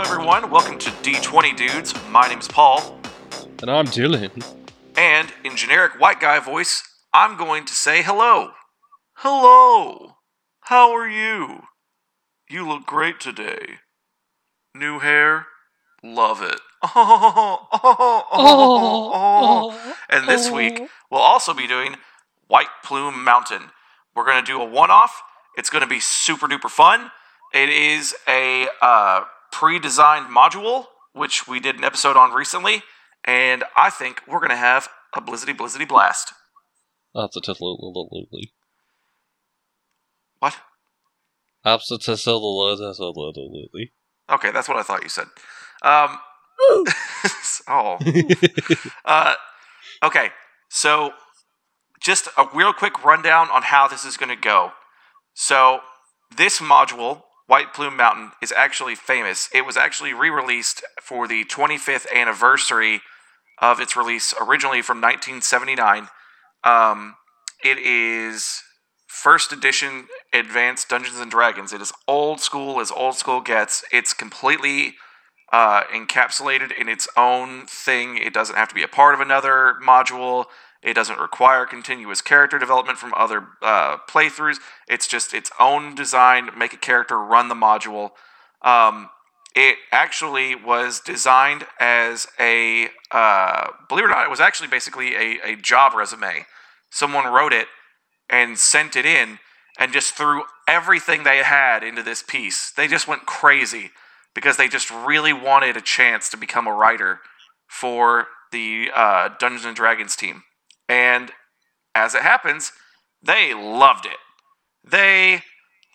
everyone. Welcome to D20 Dudes. My name's Paul. And I'm Dylan. And in generic white guy voice, I'm going to say hello. Hello. How are you? You look great today. New hair? Love it. and this week, we'll also be doing White Plume Mountain. We're going to do a one off. It's going to be super duper fun. It is a uh, pre designed module, which we did an episode on recently. And I think we're going to have a blizzity blizzity blast. Absolutely. What? Absolutely. Okay, that's what I thought you said. Um, oh. uh, okay, so just a real quick rundown on how this is going to go. So, this module, White Plume Mountain, is actually famous. It was actually re released for the 25th anniversary of its release, originally from 1979. Um, it is first edition advanced Dungeons and Dragons. It is old school as old school gets. It's completely uh, encapsulated in its own thing. It doesn't have to be a part of another module. It doesn't require continuous character development from other uh, playthroughs. It's just its own design. Make a character, run the module. Um, it actually was designed as a, uh, believe it or not, it was actually basically a, a job resume. Someone wrote it and sent it in and just threw everything they had into this piece. They just went crazy because they just really wanted a chance to become a writer for the uh, Dungeons and Dragons team. And as it happens, they loved it. They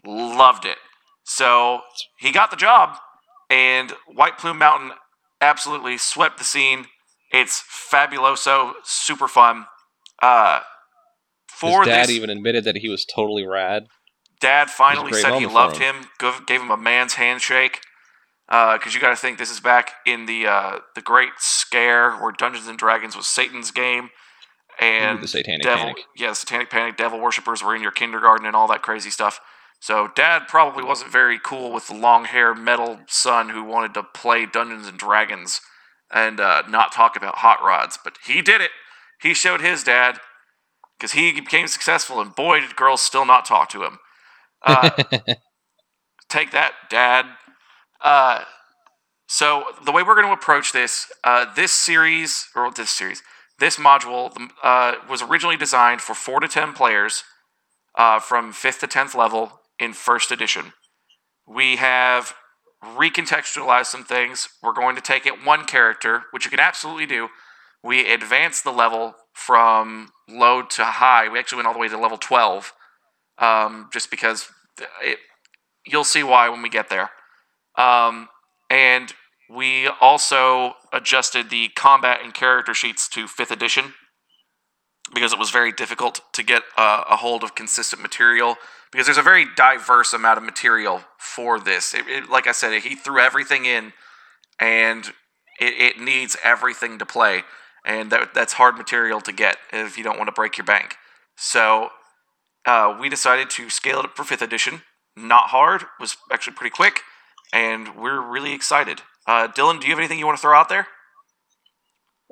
loved it. So he got the job, and White Plume Mountain absolutely swept the scene. It's fabuloso, super fun. Uh, for His dad this, even admitted that he was totally rad. Dad finally said he loved him. him, gave him a man's handshake because uh, you got to think this is back in the uh, the Great Scare where Dungeons and Dragons was Satan's game, and Ooh, the Satanic devil, Panic. Yeah, the Satanic Panic. Devil worshippers were in your kindergarten and all that crazy stuff. So Dad probably wasn't very cool with the long hair metal son who wanted to play Dungeons and Dragons and uh, not talk about hot rods, but he did it. He showed his dad because he became successful, and boy, did girls still not talk to him. Uh, take that, Dad. Uh, so the way we're going to approach this, uh, this series or this series, this module uh, was originally designed for four to ten players uh, from fifth to tenth level in first edition. We have recontextualized some things. We're going to take it one character, which you can absolutely do. We advance the level from low to high. We actually went all the way to level twelve, um, just because it, you'll see why when we get there. Um, and we also adjusted the combat and character sheets to 5th edition because it was very difficult to get a, a hold of consistent material because there's a very diverse amount of material for this. It, it, like I said, he threw everything in and it, it needs everything to play. And that, that's hard material to get if you don't want to break your bank. So uh, we decided to scale it up for 5th edition. Not hard, was actually pretty quick and we're really excited. Uh, Dylan, do you have anything you want to throw out there?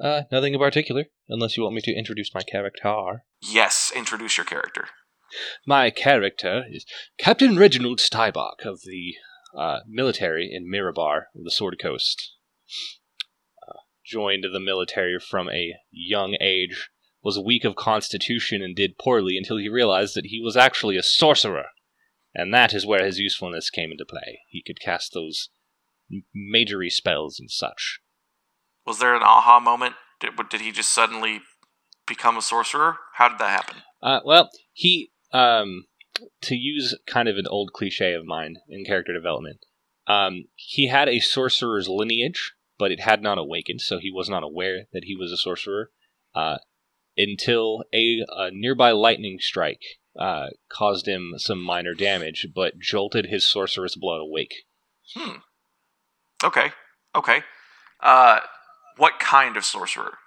Uh, nothing in particular, unless you want me to introduce my character. Yes, introduce your character. My character is Captain Reginald Stybach of the uh, military in Mirabar, the Sword Coast. Uh, joined the military from a young age, was weak of constitution and did poorly until he realized that he was actually a sorcerer and that is where his usefulness came into play. He could cast those majory spells and such. Was there an aha moment? Did, did he just suddenly become a sorcerer? How did that happen? Uh, well, he, um, to use kind of an old cliche of mine in character development, um, he had a sorcerer's lineage, but it had not awakened, so he was not aware that he was a sorcerer uh, until a, a nearby lightning strike uh, caused him some minor damage, but jolted his sorceress blood awake. Hmm. Okay. Okay. Uh, what kind of sorcerer?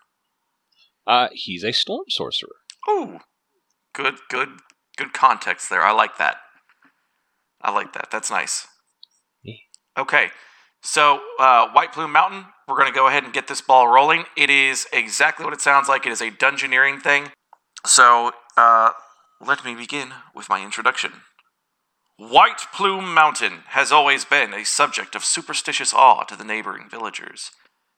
Uh, he's a storm sorcerer. Ooh, good, good, good context there. I like that. I like that. That's nice. Yeah. Okay. So, uh, White Plume Mountain, we're going to go ahead and get this ball rolling. It is exactly what it sounds like. It is a dungeoneering thing. So, uh, let me begin with my introduction. White Plume Mountain has always been a subject of superstitious awe to the neighboring villagers.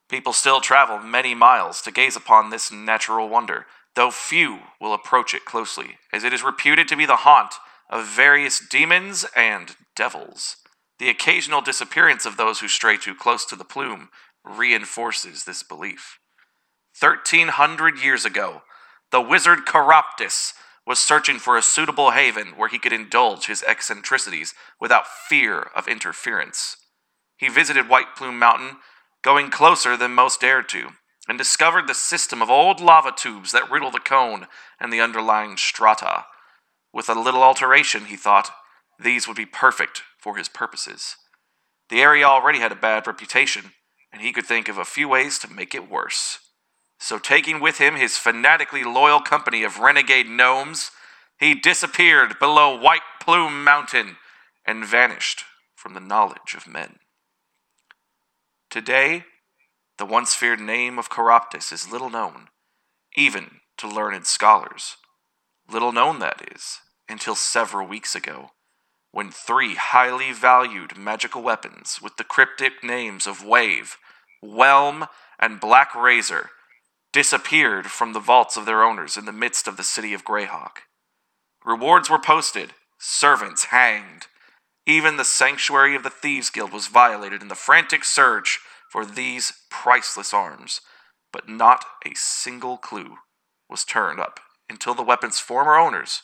People still travel many miles to gaze upon this natural wonder, though few will approach it closely, as it is reputed to be the haunt of various demons and devils. The occasional disappearance of those who stray too close to the plume reinforces this belief. Thirteen hundred years ago, the wizard Keraptis was searching for a suitable haven where he could indulge his eccentricities without fear of interference. He visited White Plume Mountain, going closer than most dared to, and discovered the system of old lava tubes that riddle the cone and the underlying strata. With a little alteration, he thought, these would be perfect for his purposes. The area already had a bad reputation, and he could think of a few ways to make it worse. So, taking with him his fanatically loyal company of renegade gnomes, he disappeared below White Plume Mountain and vanished from the knowledge of men. Today, the once feared name of Keraptis is little known, even to learned scholars. Little known, that is, until several weeks ago, when three highly valued magical weapons with the cryptic names of Wave, Whelm, and Black Razor disappeared from the vaults of their owners in the midst of the city of Greyhawk. Rewards were posted, servants hanged. Even the sanctuary of the Thieves Guild was violated in the frantic search for these priceless arms, but not a single clue was turned up until the weapon's former owners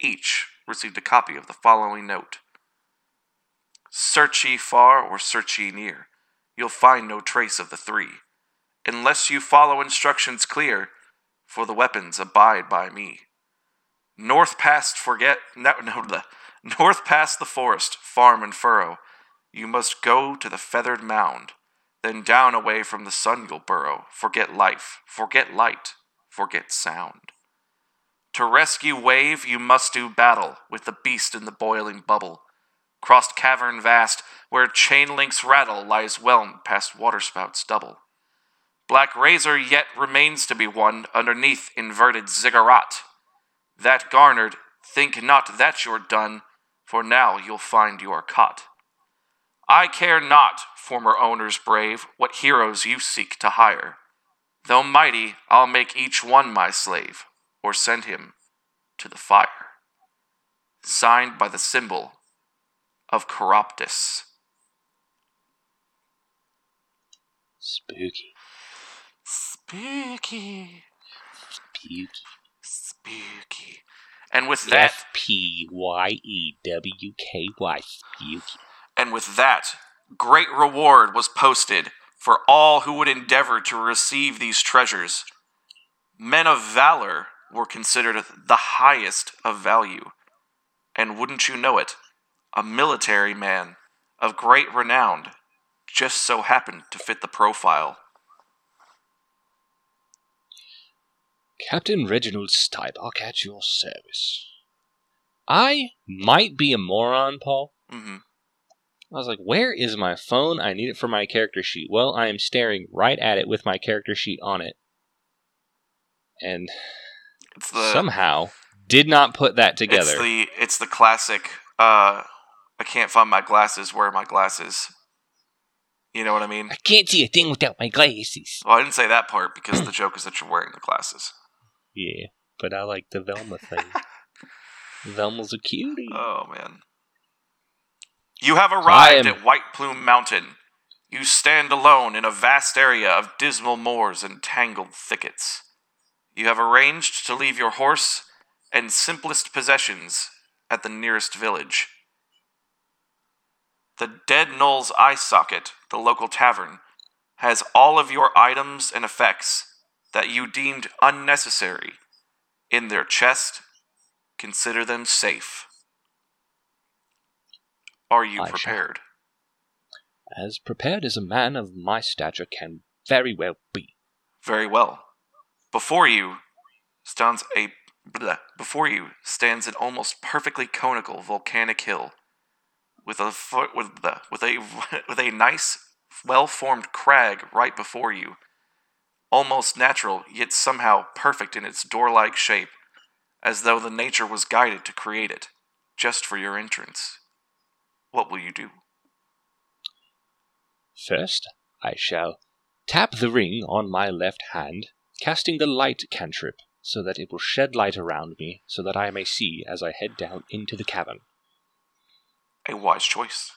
each received a copy of the following note Search ye far or search ye near, you'll find no trace of the three unless you follow instructions clear, for the weapons abide by me. North past forget no no the north past the forest, farm and furrow, you must go to the feathered mound, then down away from the sun you'll burrow, forget life, forget light, forget sound. To rescue wave you must do battle with the beast in the boiling bubble. Crossed cavern vast, where chain links rattle, lies whelmed past waterspouts double. Black Razor yet remains to be won underneath inverted ziggurat. That garnered, think not that you're done, for now you'll find you are caught. I care not, former owners brave, what heroes you seek to hire. Though mighty, I'll make each one my slave, or send him to the fire. Signed by the symbol of Keraptis. Spooky. Spooky. Spooky. Spooky. And with that, F P Y E W K Y. Spooky. and with that, great reward was posted for all who would endeavor to receive these treasures. Men of valor were considered the highest of value. And wouldn't you know it, a military man of great renown just so happened to fit the profile. Captain Reginald Stybach at your service. I might be a moron, Paul. Mm-hmm. I was like, where is my phone? I need it for my character sheet. Well, I am staring right at it with my character sheet on it. And It's the somehow did not put that It's together. the it's the classic. Uh, I can't find my glasses. Where are my glasses? You know what I mean? I can't see a thing without my glasses. Well, I didn't say that part because the joke is that you're wearing the glasses. Yeah, but I like the Velma thing. Velma's a cutie. Oh man. You have arrived am- at White Plume Mountain. You stand alone in a vast area of dismal moors and tangled thickets. You have arranged to leave your horse and simplest possessions at the nearest village. The Dead Knoll's Eye Socket, the local tavern, has all of your items and effects that you deemed unnecessary in their chest. Consider them safe. Are you I shall. prepared? As prepared as a man of my stature can very well be. Very well. Before you stands a bleh, before you stands an almost perfectly conical volcanic hill with a with the with a with a nice well formed crag right before you. Almost natural, yet somehow perfect in its door like shape, as though the nature was guided to create it, just for your entrance. What will you do? First, I shall tap the ring on my left hand, casting the light cantrip so that it will shed light around me so that I may see as I head down into the cavern. A wise choice.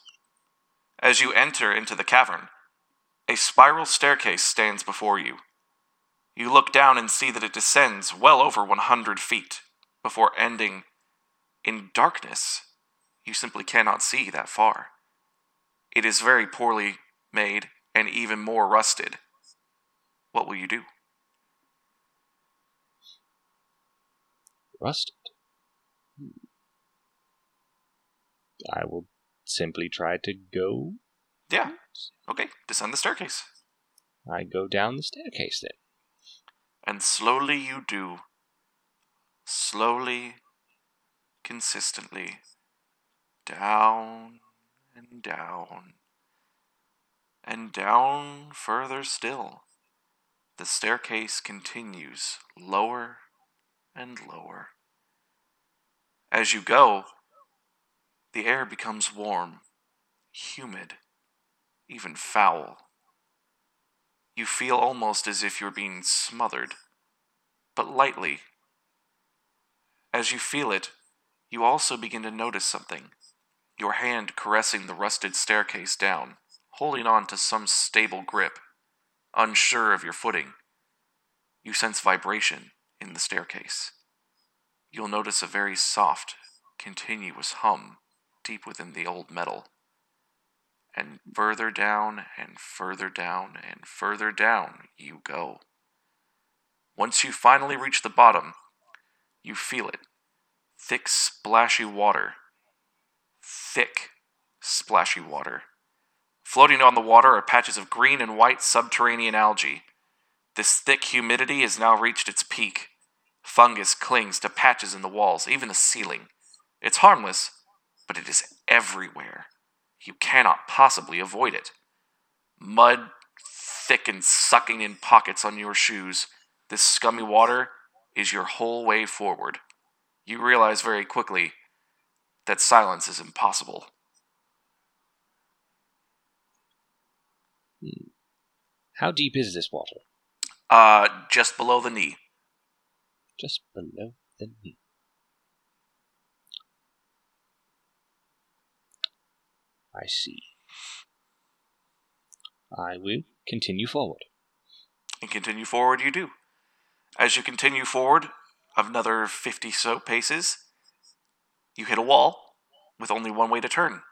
As you enter into the cavern, a spiral staircase stands before you. You look down and see that it descends well over 100 feet before ending in darkness. You simply cannot see that far. It is very poorly made and even more rusted. What will you do? Rusted. Hmm. I will simply try to go. Yeah. Okay, descend the staircase. I go down the staircase then. And slowly you do. Slowly, consistently. Down and down. And down further still. The staircase continues lower and lower. As you go, the air becomes warm, humid, even foul. You feel almost as if you're being smothered, but lightly. As you feel it, you also begin to notice something your hand caressing the rusted staircase down, holding on to some stable grip, unsure of your footing. You sense vibration in the staircase. You'll notice a very soft, continuous hum deep within the old metal. And further down and further down and further down you go. Once you finally reach the bottom, you feel it. Thick, splashy water. Thick, splashy water. Floating on the water are patches of green and white subterranean algae. This thick humidity has now reached its peak. Fungus clings to patches in the walls, even the ceiling. It's harmless, but it is everywhere. You cannot possibly avoid it. Mud, thick and sucking in pockets on your shoes, this scummy water is your whole way forward. You realize very quickly that silence is impossible. How deep is this water? Uh, just below the knee. Just below the knee. I see. I will continue forward. And continue forward you do. As you continue forward, another 50 so paces, you hit a wall with only one way to turn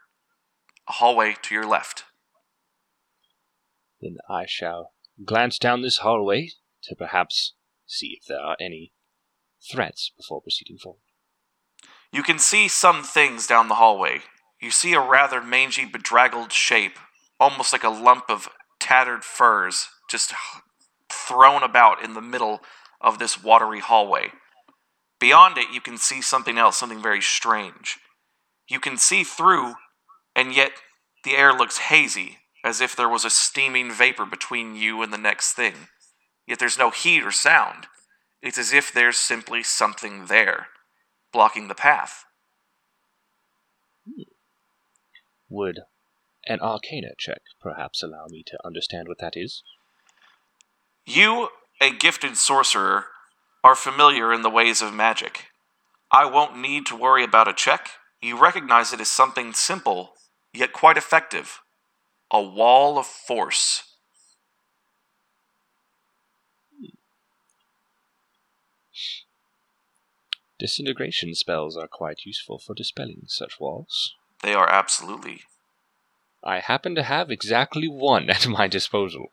a hallway to your left. Then I shall glance down this hallway to perhaps see if there are any threats before proceeding forward. You can see some things down the hallway. You see a rather mangy, bedraggled shape, almost like a lump of tattered furs, just thrown about in the middle of this watery hallway. Beyond it, you can see something else, something very strange. You can see through, and yet the air looks hazy, as if there was a steaming vapor between you and the next thing. Yet there's no heat or sound. It's as if there's simply something there, blocking the path. Would an arcana check perhaps allow me to understand what that is? You, a gifted sorcerer, are familiar in the ways of magic. I won't need to worry about a check. You recognize it as something simple, yet quite effective a wall of force. Hmm. Disintegration spells are quite useful for dispelling such walls. They are absolutely. I happen to have exactly one at my disposal.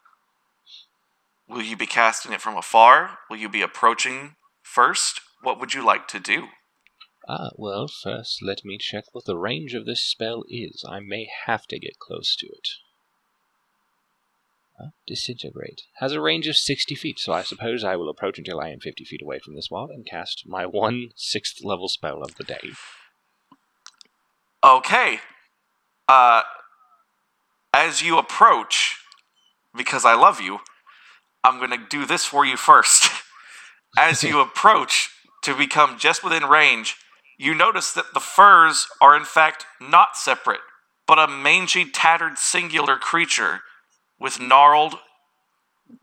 Will you be casting it from afar? Will you be approaching first? What would you like to do? Ah, well, first let me check what the range of this spell is. I may have to get close to it. Uh, disintegrate. Has a range of 60 feet, so I suppose I will approach until I am 50 feet away from this wall and cast my one sixth level spell of the day. Okay. Uh, As you approach, because I love you, I'm going to do this for you first. As you approach to become just within range, you notice that the furs are in fact not separate, but a mangy, tattered, singular creature with gnarled,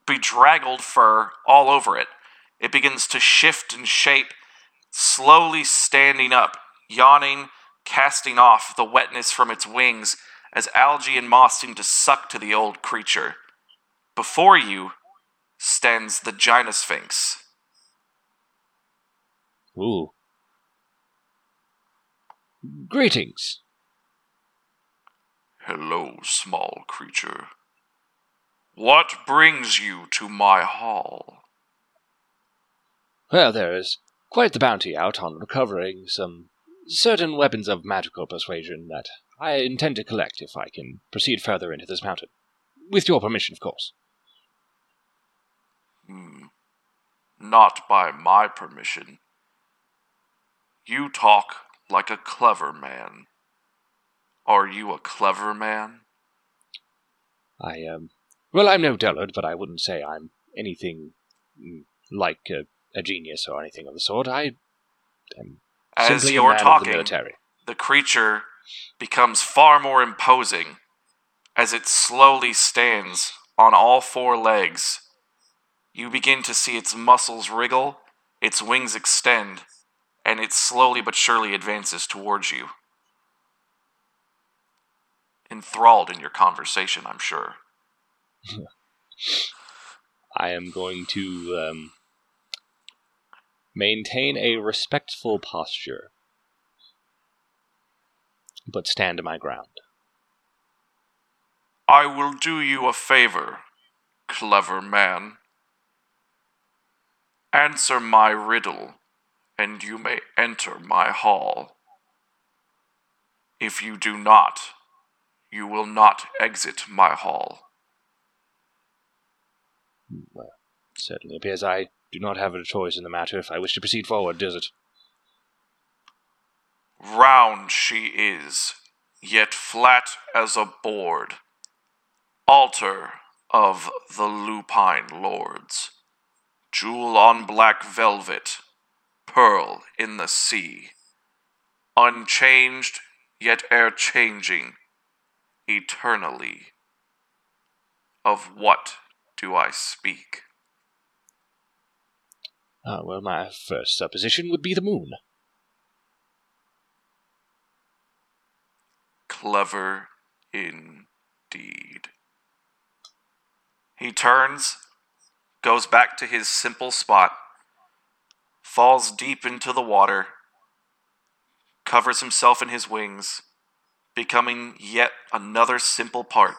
bedraggled fur all over it. It begins to shift and shape, slowly standing up, yawning, casting off the wetness from its wings as algae and moss seem to suck to the old creature. Before you stands the Gynosphinx. Ooh. Greetings. Hello, small creature. What brings you to my hall? Well, there is quite the bounty out on recovering some certain weapons of magical persuasion that I intend to collect if I can proceed further into this mountain. With your permission, of course. Hmm. Not by my permission. You talk like a clever man. Are you a clever man? I, um. Well, I'm no dullard, but I wouldn't say I'm anything mm, like a, a genius or anything of the sort. I am As simply you're talking, the the creature becomes far more imposing as it slowly stands on all four legs. You begin to see its muscles wriggle, its wings extend, and it slowly but surely advances towards you. Enthralled in your conversation, I'm sure. I am going to um, maintain a respectful posture, but stand my ground. I will do you a favor, clever man. Answer my riddle, and you may enter my hall. If you do not, you will not exit my hall. Well, certainly appears I do not have a choice in the matter if I wish to proceed forward, does it? Round she is, yet flat as a board. Altar of the lupine lords. Jewel on black velvet, pearl in the sea. Unchanged, yet e'er changing, eternally. Of what do I speak? Ah, well, my first supposition would be the moon. Clever indeed. He turns, goes back to his simple spot, falls deep into the water, covers himself in his wings, becoming yet another simple part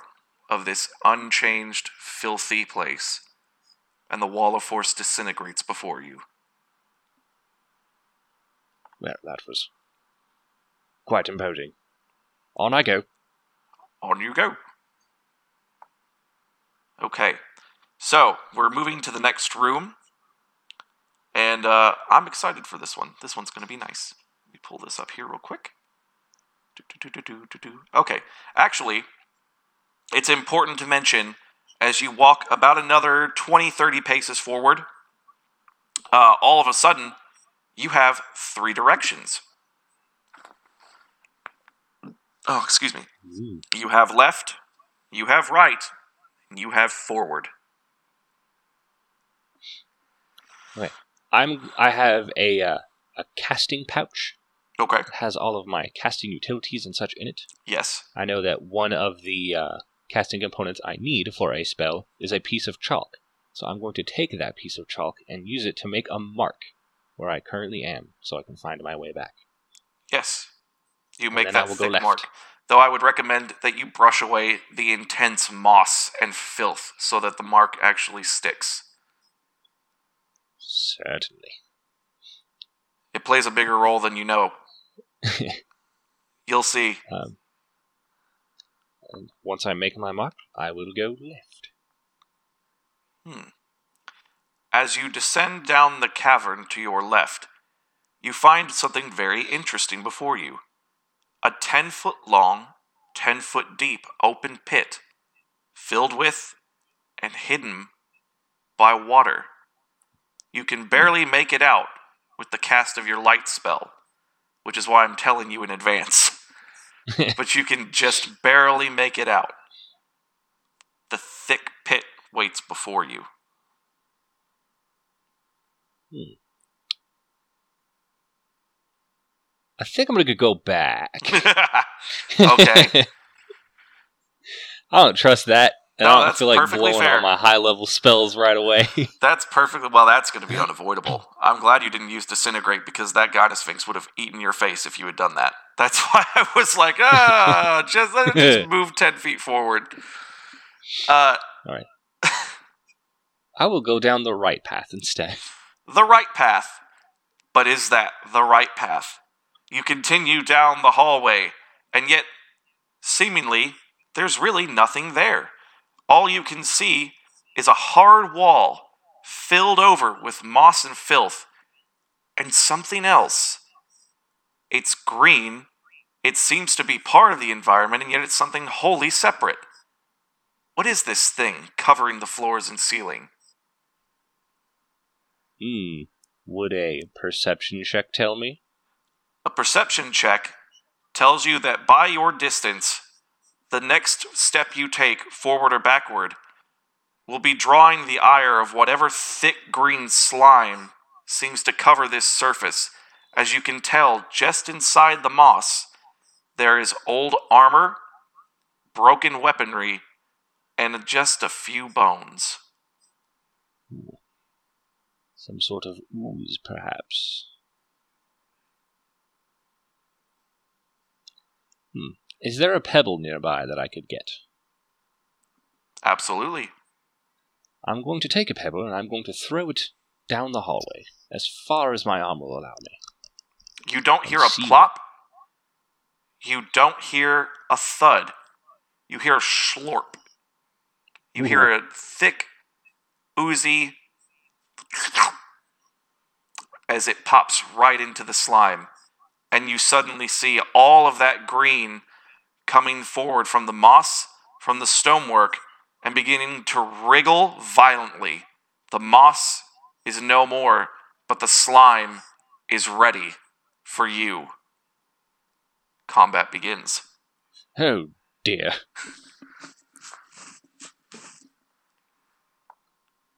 of this unchanged, filthy place, and the wall of force disintegrates before you. Well, that was quite imposing. On I go. On you go. Okay, so we're moving to the next room, and uh, I'm excited for this one. This one's going to be nice. Let me pull this up here real quick. Okay, actually, it's important to mention as you walk about another 20, 30 paces forward, uh, all of a sudden, you have three directions. Oh, excuse me. Ooh. You have left, you have right, and you have forward. I'm. I have a uh, a casting pouch Okay. that has all of my casting utilities and such in it. Yes. I know that one of the uh, casting components I need for a spell is a piece of chalk. So I'm going to take that piece of chalk and use it to make a mark where I currently am, so I can find my way back. Yes. You make that thick mark. Though I would recommend that you brush away the intense moss and filth so that the mark actually sticks. Certainly. It plays a bigger role than you know. You'll see. Um, and once I make my mark, I will go left. Hmm. As you descend down the cavern to your left, you find something very interesting before you. A 10 foot long, 10 foot deep open pit filled with and hidden by water. You can barely make it out with the cast of your light spell, which is why I'm telling you in advance. but you can just barely make it out. The thick pit waits before you. Hmm. I think I'm gonna go back. okay. I don't trust that. And No, I don't feel like blowing fair. all my high level spells right away. That's perfectly well. That's going to be unavoidable. I'm glad you didn't use disintegrate because that goddess sphinx would have eaten your face if you had done that. That's why I was like, ah, just, just move ten feet forward. Uh, all right. I will go down the right path instead. the right path, but is that the right path? You continue down the hallway, and yet, seemingly, there's really nothing there. All you can see is a hard wall filled over with moss and filth, and something else. It's green. It seems to be part of the environment, and yet it's something wholly separate. What is this thing covering the floors and ceiling? Hmm. Would a perception check tell me? A perception check tells you that by your distance, the next step you take, forward or backward, will be drawing the ire of whatever thick green slime seems to cover this surface. As you can tell, just inside the moss, there is old armor, broken weaponry, and just a few bones. Some sort of ooze, perhaps. Hmm. Is there a pebble nearby that I could get? Absolutely. I'm going to take a pebble and I'm going to throw it down the hallway as far as my arm will allow me. You don't hear a plop. You don't hear a thud. You hear a slurp. You hear a thick, oozy as it pops right into the slime. And you suddenly see all of that green coming forward from the moss, from the stonework, and beginning to wriggle violently. The moss is no more, but the slime is ready for you. Combat begins. Oh dear.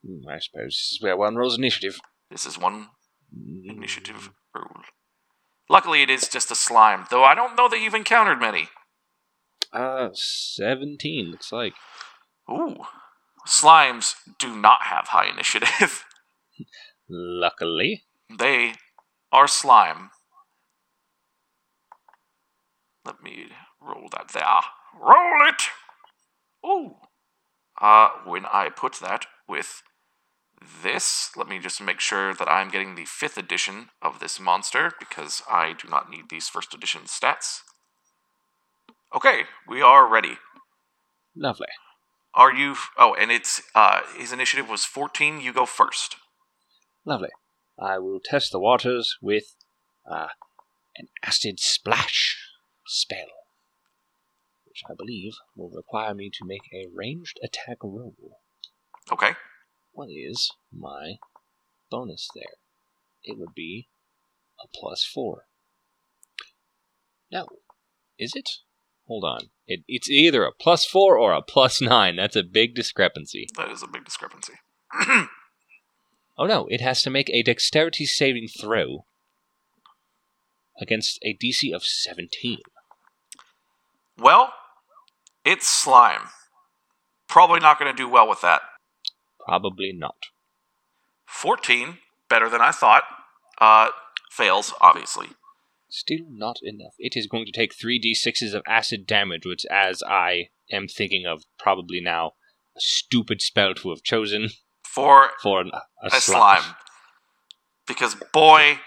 Hmm, I suppose this is where one rolls initiative. This is one initiative rule. Luckily, it is just a slime, though I don't know that you've encountered many. Uh, 17, looks like. Ooh. Slimes do not have high initiative. Luckily. they are slime. Let me roll that there. Roll it! Ooh. Uh, when I put that with this, let me just make sure that I'm getting the fifth edition of this monster because I do not need these first edition stats. Okay, we are ready. Lovely. Are you? Oh, and it's uh, his initiative was 14. You go first. Lovely. I will test the waters with uh, an acid splash spell, which I believe will require me to make a ranged attack roll. Okay. What is my bonus there? It would be a plus four. No. Is it? Hold on. It, it's either a plus four or a plus nine. That's a big discrepancy. That is a big discrepancy. Oh no, it has to make a dexterity saving throw against a DC of 17. Well, it's slime. Probably not going to do well with that. Probably not. 14, better than I thought. Uh, fails, obviously. Still not enough. It is going to take 3d6s of acid damage, which, as I am thinking of probably now, a stupid spell to have chosen For for an, a, a slime. slime. Because boy,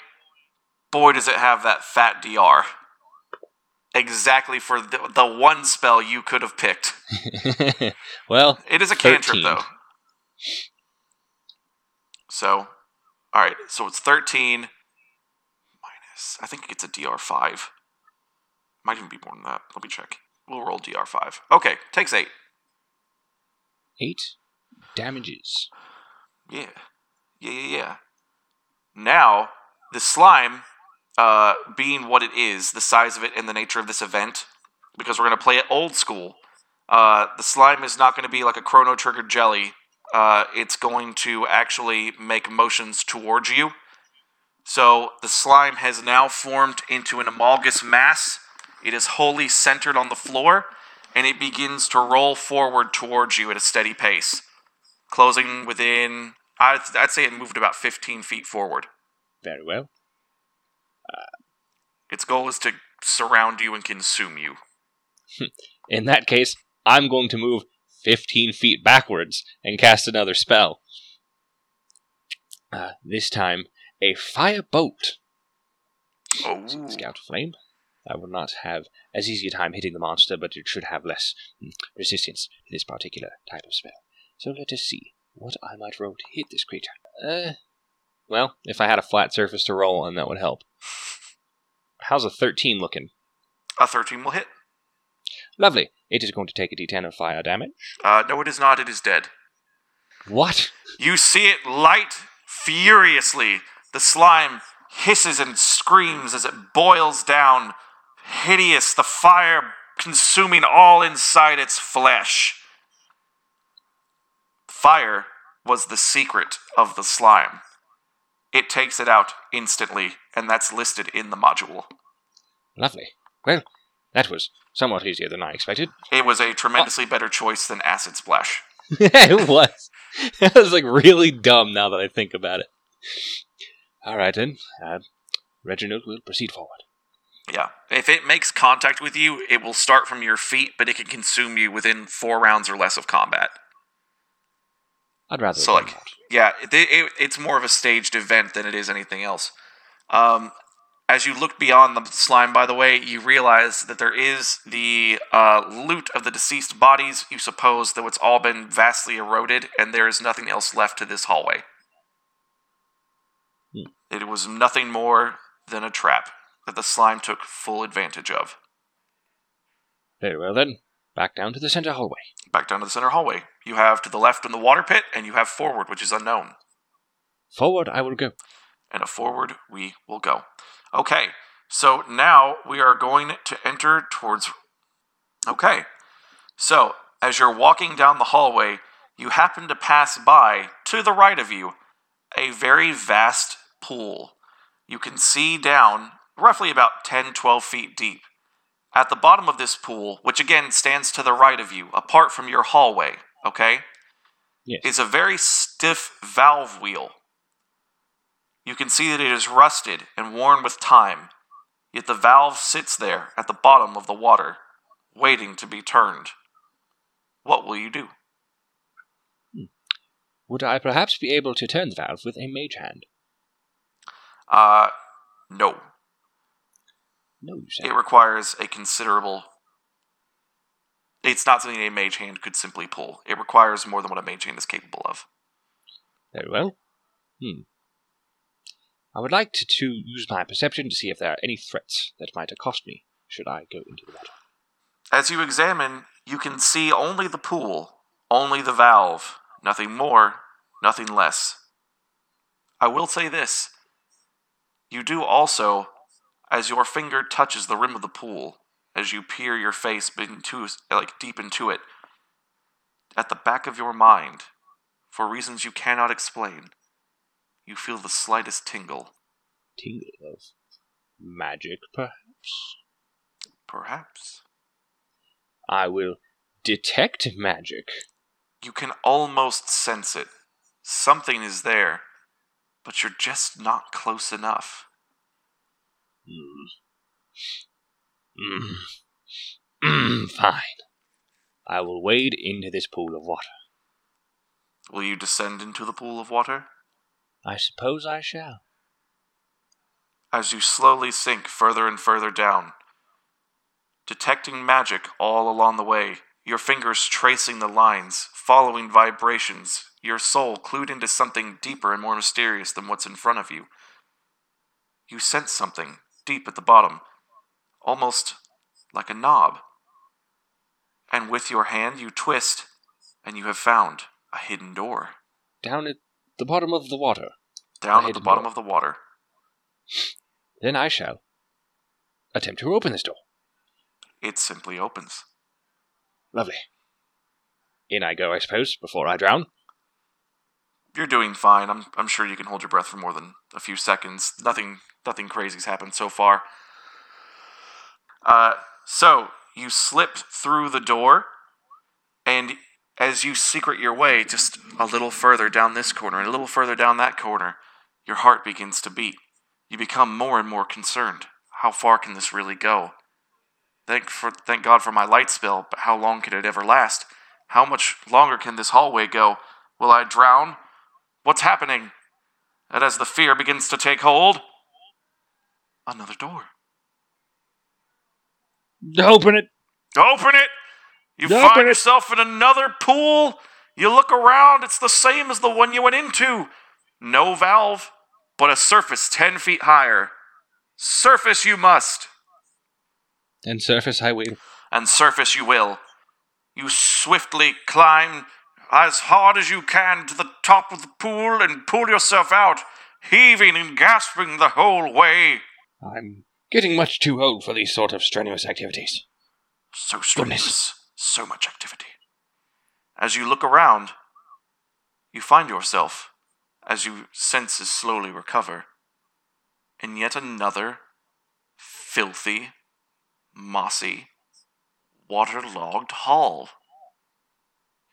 boy, does it have that fat DR. Exactly for the, the one spell you could have picked. well, It is a cantrip, 13. though. So, alright, so it's 13 minus. I think it gets a DR5. Might even be more than that. Let me check. We'll roll DR5. Okay, takes 8. eight damages. Yeah. Yeah, yeah, yeah. Now, the slime, uh, being what it is, the size of it and the nature of this event, because we're going to play it old school, uh, the slime is not going to be like a chrono triggered jelly. Uh, it's going to actually make motions towards you. So the slime has now formed into an amalgamous mass. It is wholly centered on the floor, and it begins to roll forward towards you at a steady pace, closing within. I'd, I'd say it moved about 15 feet forward. Very well. Its goal is to surround you and consume you. In that case, I'm going to move 15 feet backwards and cast another spell. Uh, this time, a fire bolt. Oh, Scout Flame. I will not have as easy a time hitting the monster, but it should have less mm, resistance to this particular type of spell. So let us see what I might roll to hit this creature. Uh, well, if I had a flat surface to roll on, that would help. How's a 13 looking? a 13 will hit. Lovely. It is going to take a d10 of fire damage. Uh, no, it is not. It is dead. What? You see it light furiously. The slime hisses and screams as it boils down, hideous, the fire consuming all inside its flesh. Fire was the secret of the slime. It takes it out instantly, and that's listed in the module. Lovely. Well, that was somewhat easier than I expected. It was a tremendously better choice than Acid Splash. it was. That was like really dumb now that I think about it. All right then. Uh, Reginald will proceed forward. Yeah. If it makes contact with you, it will start from your feet, but it can consume you within four rounds or less of combat. I'd rather. So, like. Yeah, it, it, it's more of a staged event than it is anything else. Um, as you look beyond the slime, by the way, you realize that there is the uh, loot of the deceased bodies. You suppose though it's all been vastly eroded, and there is nothing else left to this hallway. It was nothing more than a trap that the slime took full advantage of. Very well then. Back down to the center hallway. Back down to the center hallway. You have to the left in the water pit, and you have forward, which is unknown. Forward, I will go. and a forward we will go. Okay, so now we are going to enter towards. Okay, so as you're walking down the hallway, you happen to pass by, to the right of you, a very vast pool. You can see down, roughly about 10 12 feet deep. At the bottom of this pool, which again stands to the right of you, apart from your hallway, okay, Yes. is a very stiff valve wheel. You can see that it is rusted and worn with time, yet the valve sits there at the bottom of the water, waiting to be turned. What will you do? Hmm. Would I perhaps be able to turn the valve with a mage hand? Uh, no. No, you say. It requires a considerable. It's not something a mage hand could simply pull. It requires more than what a mage hand is capable of. Very well. Hmm. I would like to, to use my perception to see if there are any threats that might accost me should I go into the water. As you examine, you can see only the pool, only the valve, nothing more, nothing less. I will say this you do also, as your finger touches the rim of the pool, as you peer your face into, like deep into it, at the back of your mind, for reasons you cannot explain, you feel the slightest tingle. Tingle of magic, perhaps? Perhaps. I will detect magic. You can almost sense it. Something is there, but you're just not close enough. Hmm. Mm. Mm, fine. I will wade into this pool of water. Will you descend into the pool of water? I suppose I shall. As you slowly sink further and further down, detecting magic all along the way, your fingers tracing the lines, following vibrations, your soul clued into something deeper and more mysterious than what's in front of you. You sense something deep at the bottom, almost like a knob. And with your hand, you twist and you have found a hidden door Down at the bottom of the water. down at the bottom door. of the water. Then I shall attempt to open this door. It simply opens. Lovely. In I go, I suppose, before I drown. You're doing fine. I'm I'm sure you can hold your breath for more than a few seconds. Nothing nothing crazy's happened so far. Uh so you slip through the door and as you secret your way just a little further down this corner and a little further down that corner, your heart begins to beat. You become more and more concerned. How far can this really go? Thank for thank God for my light spell, but how long can it ever last? How much longer can this hallway go? Will I drown? What's happening? And as the fear begins to take hold, another door. Open it! Open it! You Open find it. yourself in another pool. You look around, it's the same as the one you went into. No valve, but a surface 10 feet higher. Surface you must, And surface I will. and surface you will. You swiftly climb as hard as you can to the top of the pool and pull yourself out, heaving and gasping the whole way. I'm getting much too old for these sort of strenuous activities. So strenuous, so much activity. As you look around, you find yourself, as your senses slowly recover, in yet another filthy, mossy, waterlogged hall.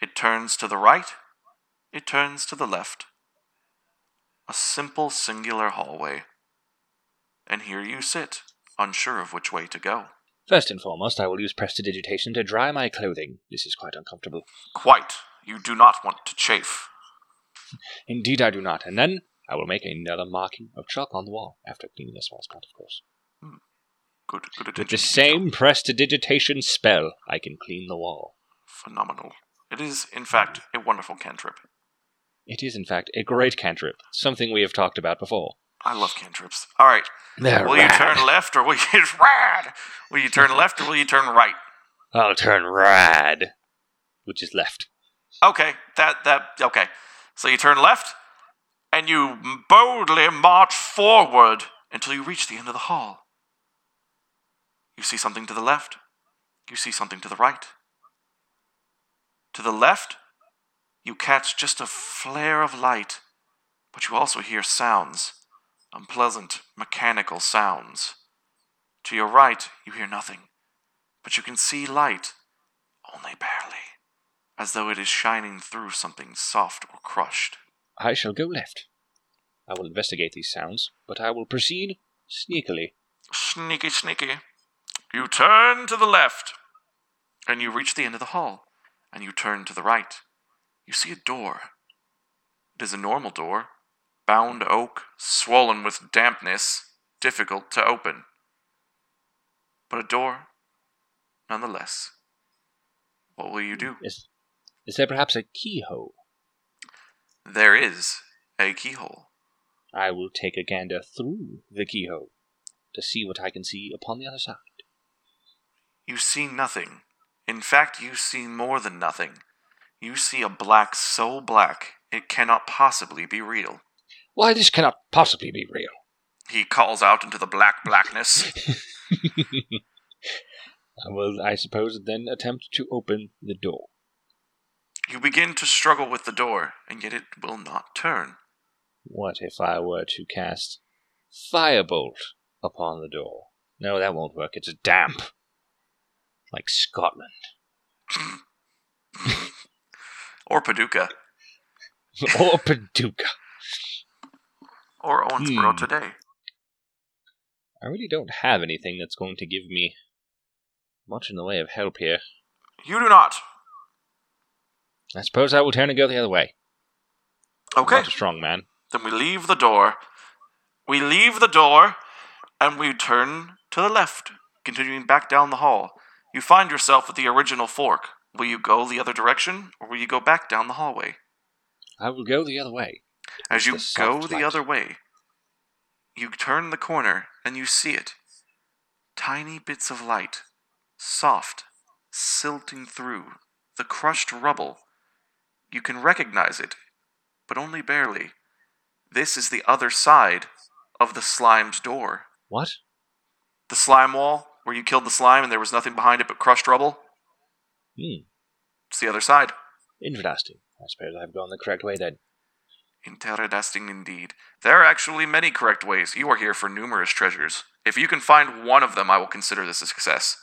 It turns to the right, it turns to the left. A simple, singular hallway. And here you sit, unsure of which way to go. First and foremost, I will use prestidigitation to dry my clothing. This is quite uncomfortable. Quite. You do not want to chafe. Indeed, I do not. And then I will make another marking of chalk on the wall, after cleaning a small spot, of course. Hmm. Good, good With the same prestidigitation spell, I can clean the wall. Phenomenal. It is, in fact, a wonderful cantrip. It is, in fact, a great cantrip, something we have talked about before. I love cantrips. All right. They're will you turn left or will you rad? Will you turn left or will you turn right? I'll turn rad, which is left. Okay, that that okay. So you turn left, and you boldly march forward until you reach the end of the hall. You see something to the left. You see something to the right. To the left, you catch just a flare of light, but you also hear sounds, unpleasant mechanical sounds. To your right, you hear nothing, but you can see light, only barely as though it is shining through something soft or crushed. I shall go left. I will investigate these sounds, but I will proceed sneakily. Sneaky, sneaky. You turn to the left, and you reach the end of the hall, and you turn to the right. You see a door. It is a normal door, bound oak, swollen with dampness, difficult to open. But a door, nonetheless. What will you do? Is, is there perhaps a keyhole? There is a keyhole. I will take a gander through the keyhole to see what I can see upon the other side. You see nothing. In fact, you see more than nothing. You see a black so black it cannot possibly be real. Why, this cannot possibly be real. He calls out into the black blackness. I will, I suppose, then attempt to open the door. You begin to struggle with the door, and yet it will not turn. What if I were to cast Firebolt upon the door? No, that won't work. It's damp. Like Scotland. Or Paducah. or Paducah. Or Owensboro Hmm. today. I really don't have anything that's going to give me much in the way of help here. You do not. I suppose I will turn and go the other way. Okay. I'm not a strong man. Then we leave the door. We leave the door, and we turn to the left, continuing back down the hall. You find yourself at the original fork. Will you go the other direction, or will you go back down the hallway? I will go the other way. As you the go the light. other way, you turn the corner and you see it. Tiny bits of light, soft, silting through the crushed rubble, you can recognize it, but only barely. This is the other side of the slimed door. What? The slime wall, where you killed the slime and there was nothing behind it but crushed rubble. Hmm. It's the other side. Interesting. I suppose I've gone the correct way then. Interesting indeed. There are actually many correct ways. You are here for numerous treasures. If you can find one of them, I will consider this a success.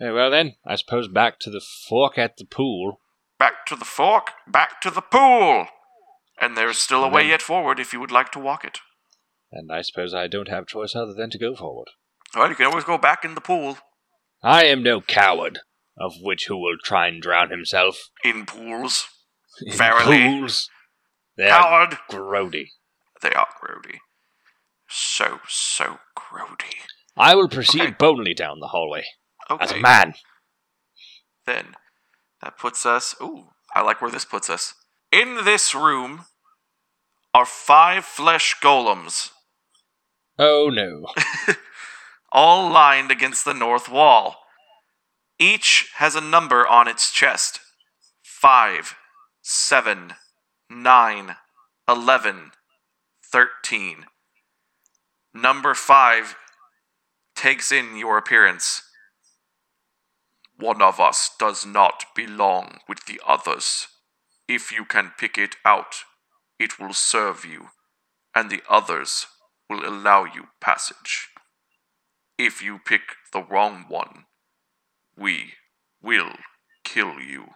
Very well then. I suppose back to the fork at the pool. Back to the fork, back to the pool! And there's still a way yet forward if you would like to walk it. And I suppose I don't have choice other than to go forward. Well, you can always go back in the pool. I am no coward, of which who will try and drown himself. In pools. In Verily. pools. They are Coward! grody. They are grody. So, so grody. I will proceed Okay. boldly down the hallway. As a man. Then that puts us. Ooh, I like where this puts us. In this room are five flesh golems, Oh no. all lined against the north wall. Each has a number on its chest five, seven, nine, eleven, thirteen. Number five takes in your appearance. One of us does not belong with the others. If you can pick it out, it will serve you, and the others will allow you passage. If you pick the wrong one, we will kill you.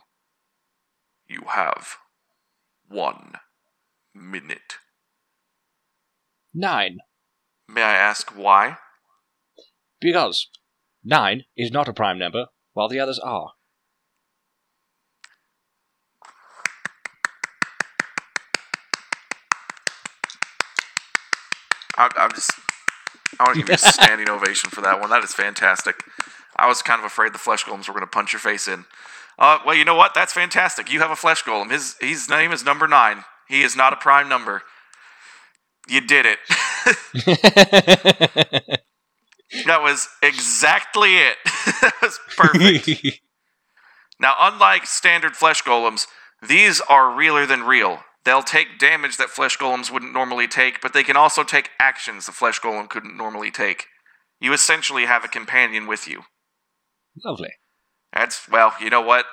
You have one minute. Nine. May I ask why? Because nine is not a prime number, while the others are. I, I'm just. I want to give you a standing ovation for that one. That is fantastic. I was kind of afraid the flesh golems were going to punch your face in. Uh, well, you know what? That's fantastic. You have a flesh golem. His his name is number nine. He is not a prime number. You did it. that was exactly it. that was perfect. Now, unlike standard flesh golems, these are realer than real. They'll take damage that flesh golems wouldn't normally take, but they can also take actions the flesh golem couldn't normally take. You essentially have a companion with you. Lovely. That's, well, you know what?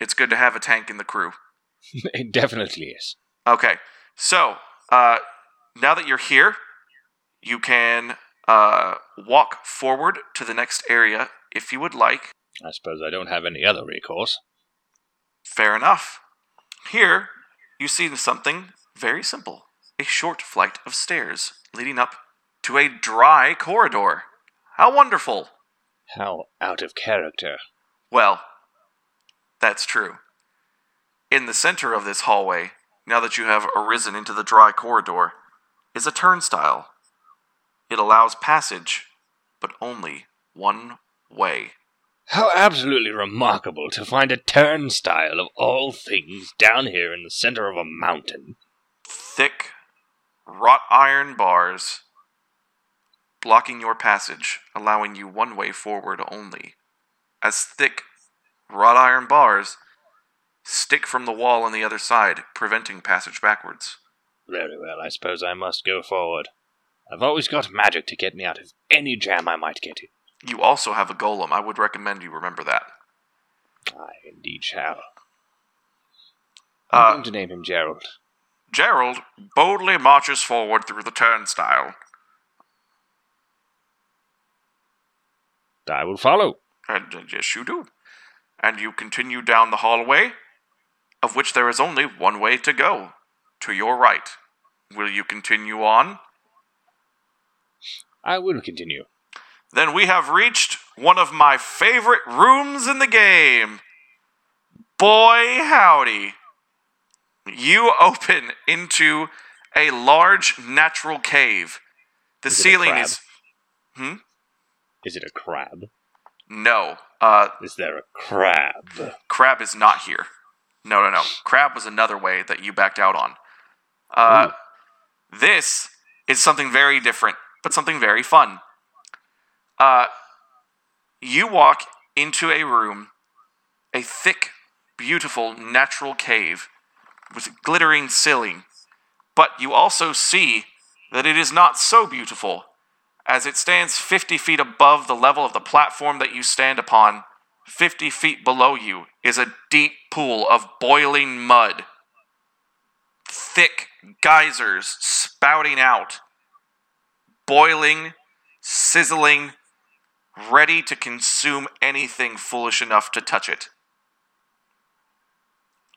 It's good to have a tank in the crew. It definitely is. Okay, so, uh, now that you're here, you can uh, walk forward to the next area if you would like. I suppose I don't have any other recourse. Fair enough. Here, you see something very simple a short flight of stairs leading up to a dry corridor. How wonderful! How out of character. Well, that's true. In the center of this hallway, now that you have arisen into the dry corridor, is a turnstile. It allows passage, but only one way. How absolutely remarkable to find a turnstile of all things down here in the center of a mountain. thick wrought iron bars blocking your passage, allowing you one way forward only. As thick wrought iron bars stick from the wall on the other side, preventing passage backwards. Very well, I suppose I must go forward. I've always got magic to get me out of any jam I might get in. You also have a golem. I would recommend you remember that. I indeed shall. I'm Uh, going to name him Gerald. Gerald boldly marches forward through the turnstile. I will follow. And uh, yes, you do. And you continue down the hallway, of which there is only one way to go to your right. Will you continue on? I will continue. Then we have reached one of my favorite rooms in the game. Boy, howdy. You open into a large natural cave. The Is ceiling is. Hmm? Is it a crab? No. Uh, Is there a crab? Crab is not here. No, no, no. Crab was another way that you backed out on. Uh, this is something very different, but something very fun. Uh, you walk into a room, a thick, beautiful, natural cave with a glittering ceiling. But you also see that it is not so beautiful, as it stands 50 feet above the level of the platform that you stand upon. 50 feet below you is a deep pool of boiling mud. Thick geysers spouting out, boiling, sizzling, ready to consume anything foolish enough to touch it.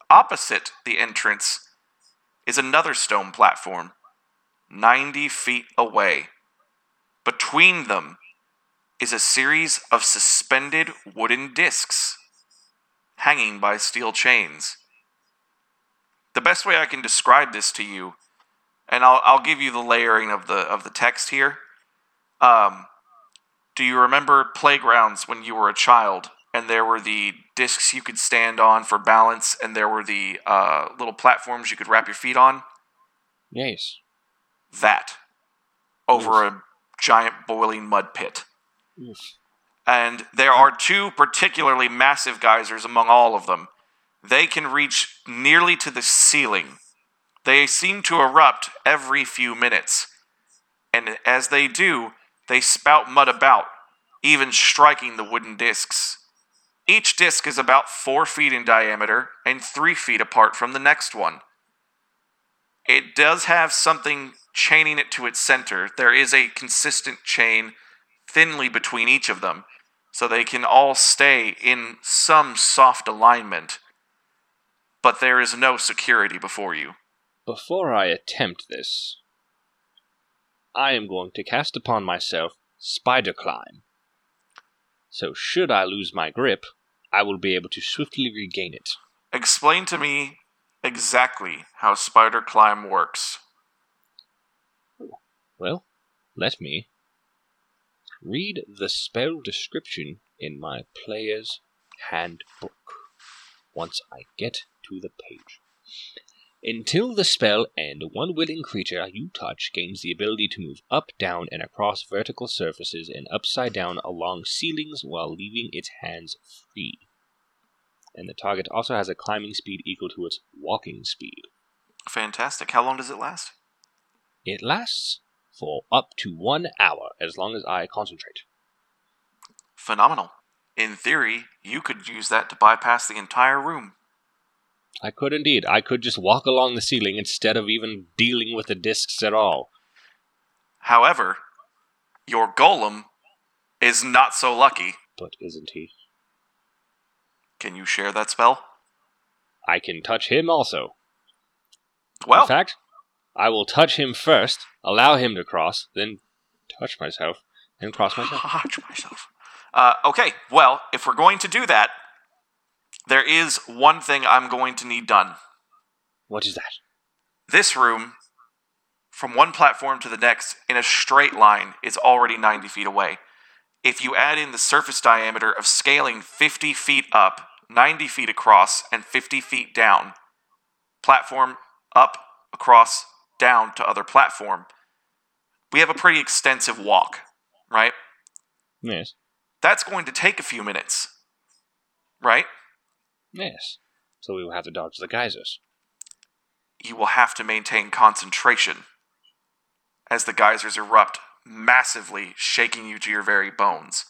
Opposite the entrance is another stone platform, 90 feet away. Between them is a series of suspended wooden discs hanging by steel chains. The best way I can describe this to you, and I'll, I'll give you the layering of the of the text here. Um, do you remember playgrounds when you were a child and there were the discs you could stand on for balance and there were the uh, little platforms you could wrap your feet on? Yes. That over a giant boiling mud pit. Yes. And there are two particularly massive geysers among all of them. They can reach nearly to the ceiling. They seem to erupt every few minutes. And as they do, they spout mud about, even striking the wooden discs. Each disc is about four feet in diameter and three feet apart from the next one. It does have something chaining it to its center. There is a consistent chain thinly between each of them, so they can all stay in some soft alignment. But there is no security before you. Before I attempt this, I am going to cast upon myself Spider Climb. So, should I lose my grip, I will be able to swiftly regain it. Explain to me exactly how spider climb works. Well, let me read the spell description in my player's handbook once I get to the page. Until the spell ends, one willing creature you touch gains the ability to move up, down, and across vertical surfaces and upside down along ceilings while leaving its hands free. And the target also has a climbing speed equal to its walking speed. Fantastic. How long does it last? It lasts for up to one hour as long as I concentrate. Phenomenal. In theory, you could use that to bypass the entire room. I could indeed. I could just walk along the ceiling instead of even dealing with the discs at all. However, your golem is not so lucky. But isn't he? Can you share that spell? I can touch him also. Well, In fact, I will touch him first, allow him to cross, then touch myself, and cross myself. Touch myself. Uh, okay, well, if we're going to do that, there is one thing I'm going to need done. What is that? This room, from one platform to the next, in a straight line, is already 90 feet away. If you add in the surface diameter of scaling 50 feet up, 90 feet across, and 50 feet down, platform up, across, down to other platform, we have a pretty extensive walk, right? Yes. That's going to take a few minutes, right? Yes. So we will have to dodge the geysers. You will have to maintain concentration as the geysers erupt, massively shaking you to your very bones.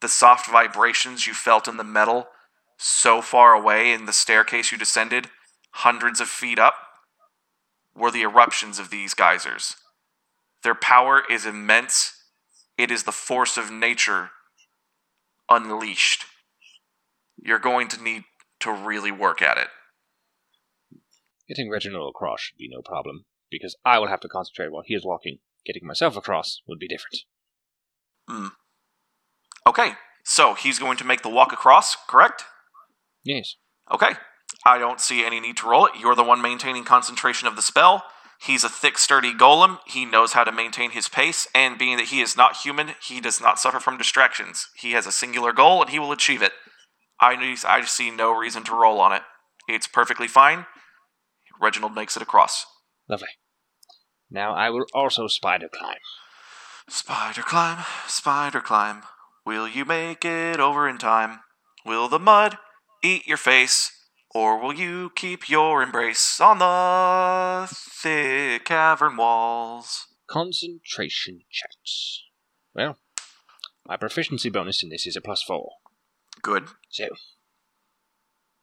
The soft vibrations you felt in the metal so far away in the staircase you descended, hundreds of feet up, were the eruptions of these geysers. Their power is immense. It is the force of nature unleashed. You're going to need to really work at it. Getting Reginald across should be no problem, because I will have to concentrate while he is walking. Getting myself across would be different. Hmm. Okay, so he's going to make the walk across, correct? Yes. Okay. I don't see any need to roll it. You're the one maintaining concentration of the spell. He's a thick, sturdy golem. He knows how to maintain his pace, and being that he is not human, he does not suffer from distractions. He has a singular goal, and he will achieve it. I, I see no reason to roll on it. It's perfectly fine. Reginald makes it across. Lovely. Now I will also spider climb. Spider climb, spider climb. Will you make it over in time? Will the mud eat your face? Or will you keep your embrace on the thick cavern walls? Concentration checks. Well, my proficiency bonus in this is a plus four. Good. So,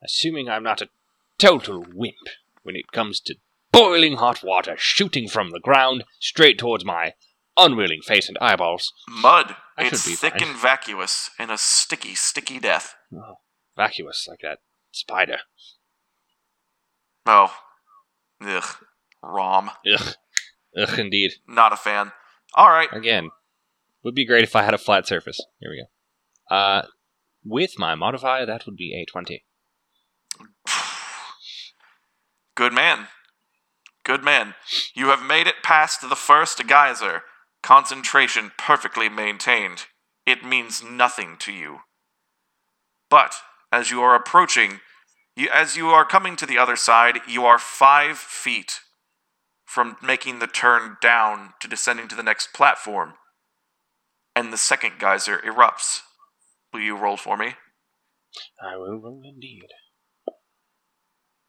assuming I'm not a total wimp when it comes to boiling hot water shooting from the ground straight towards my unwilling face and eyeballs, Mud. I it's thick fine. and vacuous and a sticky, sticky death. oh, vacuous like that spider. Oh. Ugh. Rom. Ugh. Ugh, indeed. Not a fan. Alright. Again, would be great if I had a flat surface. Here we go. Uh, with my modifier, that would be a 20. Good man. Good man. You have made it past the first geyser. Concentration perfectly maintained. It means nothing to you. But as you are approaching, you, as you are coming to the other side, you are five feet from making the turn down to descending to the next platform. And the second geyser erupts. Will you roll for me? I will roll indeed.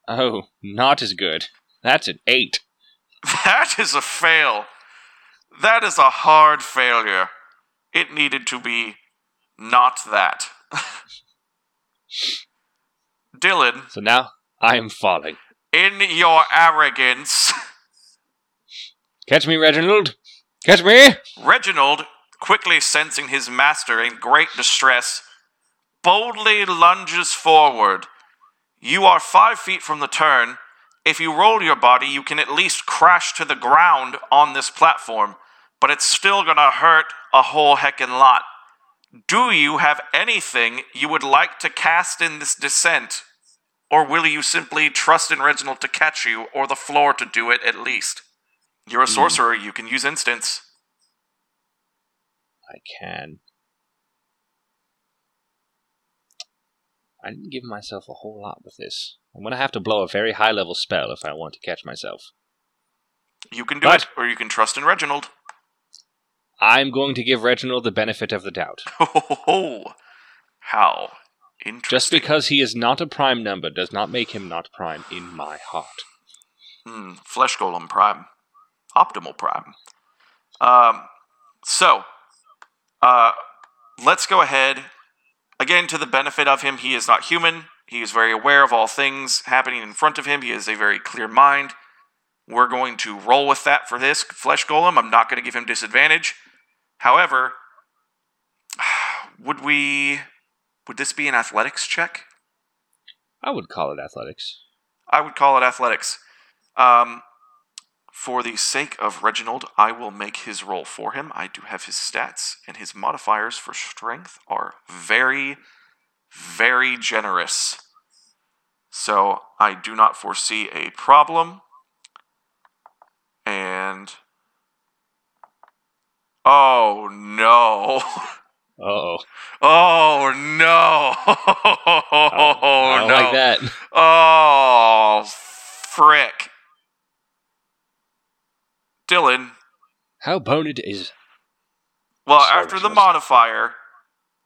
Oh, not as good. That's an 8. That is a fail. That is a hard failure. It needed to be not that. Dylan, So now I am falling. in your arrogance, Catch me, Reginald! Catch me! Reginald, quickly sensing his master in great distress, boldly lunges forward. You are five feet from the turn. If you roll your body, you can at least crash to the ground on this platform, but it's still gonna hurt a whole heckin' lot. Do you have anything you would like to cast in this descent? Or will you simply trust in Reginald to catch you, or the floor to do it at least? You're a hmm. sorcerer, you can use instants. I can. I didn't give myself a whole lot with this. I'm gonna have to blow a very high level spell if I want to catch myself. You can do But- it, or you can trust in Reginald. I'm going to give Reginald the benefit of the doubt. Ho! How interesting. Just because he is not a prime number does not make him not prime in my heart. Hmm, Flesh Golem Prime. Optimal Prime. Um, so, uh, let's go ahead. Again, to the benefit of him, he is not human. He is very aware of all things happening in front of him. He has a very clear mind. We're going to roll with that for this Flesh Golem. I'm not going to give him disadvantage. However, would we. Would this be an athletics check? I would call it athletics. I would call it athletics. Um, for the sake of Reginald, I will make his roll for him. I do have his stats, and his modifiers for strength are very, very generous. So I do not foresee a problem. And. Oh no. Uh oh. Oh no. Oh, I don't no. like that. Oh, frick. Dylan, How boned is. well, Sorry, after the modifier,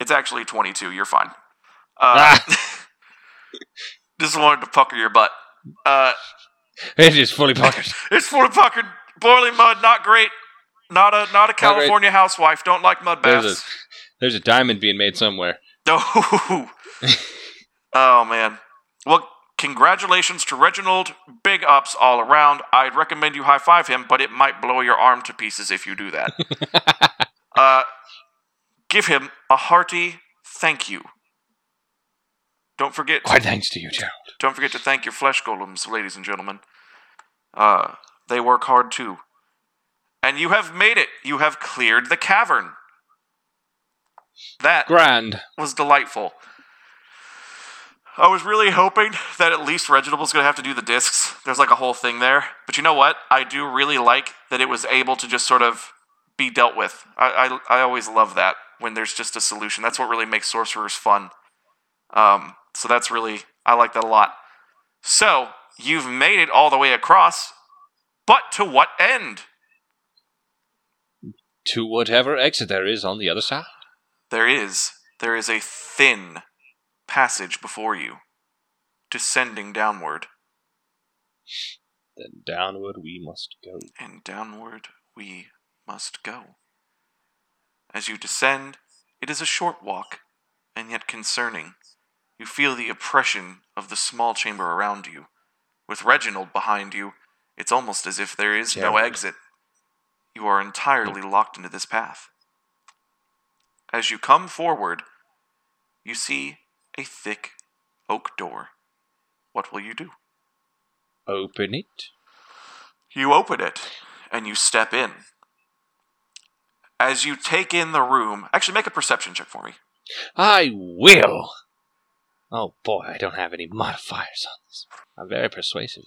it's actually 22. You're fine. Uh, Ah, just wanted to pucker your butt. Uh, it is fully puckered. it's fully puckered. Boiling mud, not great. Not a not a great. California housewife. Don't like mud There's a, baths. there's a diamond being made somewhere. Oh, oh man. Well, congratulations to Reginald. Big ups all around. I'd recommend you high five him, but it might blow your arm to pieces if you do that. uh, give him a hearty thank you. Don't forget. Quite thanks to you, Gerald. Don't forget to thank your flesh golems, ladies and gentlemen. Uh, they work hard too. And you have made it. You have cleared the cavern. That Grand. was delightful. I was really hoping that at least Reginald was going to have to do the discs. There's like a whole thing there. But you know what? I do really like that it was able to just sort of be dealt with. I, I, I always love that when there's just a solution. That's what really makes sorcerers fun. Um, so that's really, I like that a lot. So, you've made it all the way across, but to what end? To whatever exit there is on the other side. There is. There is a thin passage before you. descending downward, Then downward we must go. and downward we must go. As you descend, it is a short walk, and yet concerning. You feel the oppression of the small chamber around you. With Reginald behind you, it's almost as if there is no exit. You are entirely locked into this path. As you come forward, you see a thick oak door. What will you do? Open it. You open it and you step in. As you take in the room, actually make a perception check for me. I will. Oh boy, I don't have any modifiers on this. I'm very persuasive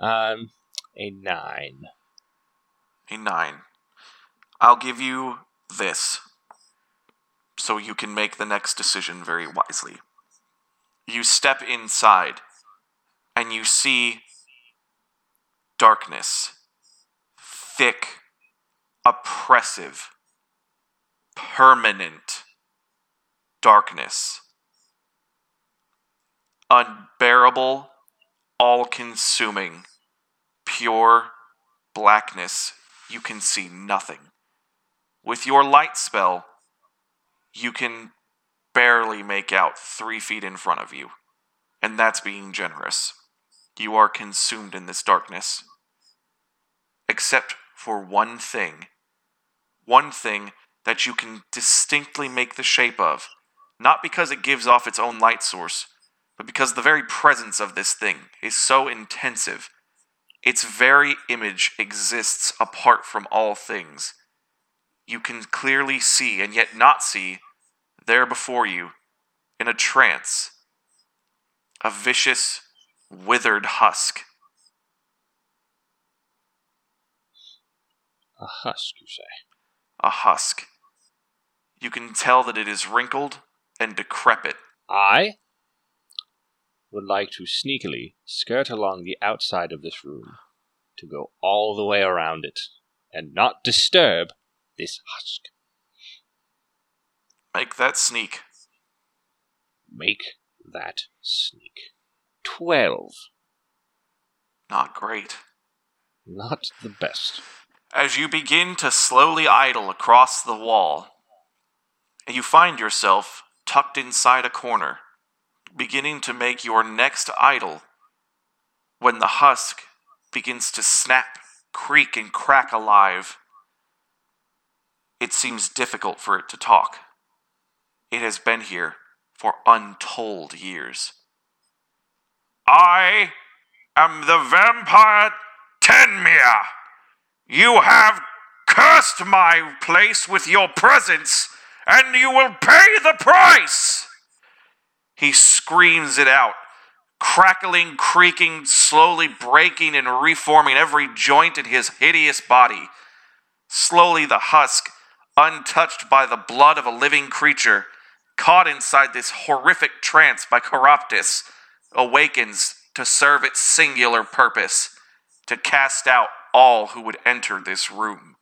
though. Um, a nine. A nine. I'll give you this so you can make the next decision very wisely. You step inside and you see darkness, thick, oppressive, permanent darkness, unbearable, all consuming, pure blackness. You can see nothing. With your light spell, you can barely make out three feet in front of you, and that's being generous. You are consumed in this darkness. Except for one thing. One thing that you can distinctly make the shape of, not because it gives off its own light source, but because the very presence of this thing is so intensive. Its very image exists apart from all things. You can clearly see and yet not see there before you, in a trance, a vicious, withered husk. A husk, you say? A husk. You can tell that it is wrinkled and decrepit. I would like to sneakily skirt along the outside of this room to go all the way around it and not disturb this husk. Make that sneak. Make that sneak. Twelve. Not great. Not the best. As you begin to slowly idle across the wall, you find yourself tucked inside a corner, beginning to make your next idle when the husk begins to snap, creak, and crack alive. It seems difficult for it to talk. It has been here for untold years. I am the vampire Tenmir. You have cursed my place with your presence, and you will pay the price. He screams it out, crackling, creaking, slowly breaking and reforming every joint in his hideous body. Slowly, the husk, untouched by the blood of a living creature, caught inside this horrific trance by Keraptis, awakens to serve its singular purpose to cast out all who would enter this room.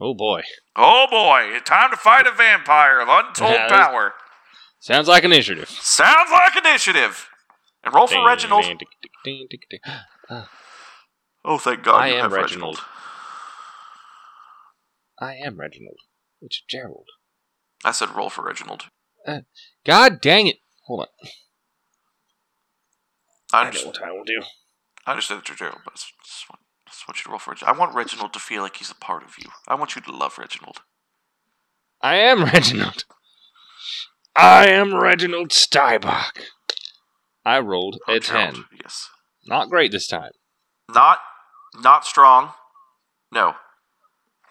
Oh boy. Oh boy, time to fight a vampire of untold Yeah, power. Sounds like initiative. Sounds like initiative. And roll for Reginald. Oh, thank God I you am have Reginald. Reginald. I am Reginald. It's Gerald. I said roll for Reginald. God dang it. Hold on. I I know understand, what I will do. I understand that you're Gerald, but I just, just want, just want you to roll for Reginald. I want Reginald to feel like he's a part of you. I want you to love Reginald. I am Reginald. I am Reginald Stybach. I rolled a Gerald, 10. Yes. Not great this time. Not, not strong. No.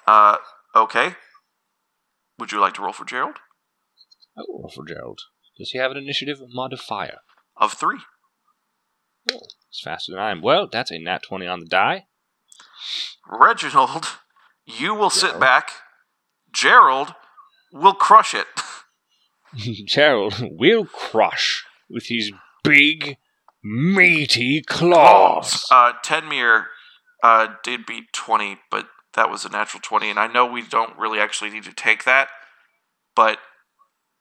Uh, okay. Would you like to roll for Gerald? I will roll for Gerald. Does he have an initiative modifier? Of three. It's faster than I am. Well, that's a nat 20 on the die. Reginald, you will sit back. Gerald will crush it. Gerald will crush with his big, meaty claws. Uh, Tenmir uh, did beat 20, but that was a natural 20, and I know we don't really actually need to take that, but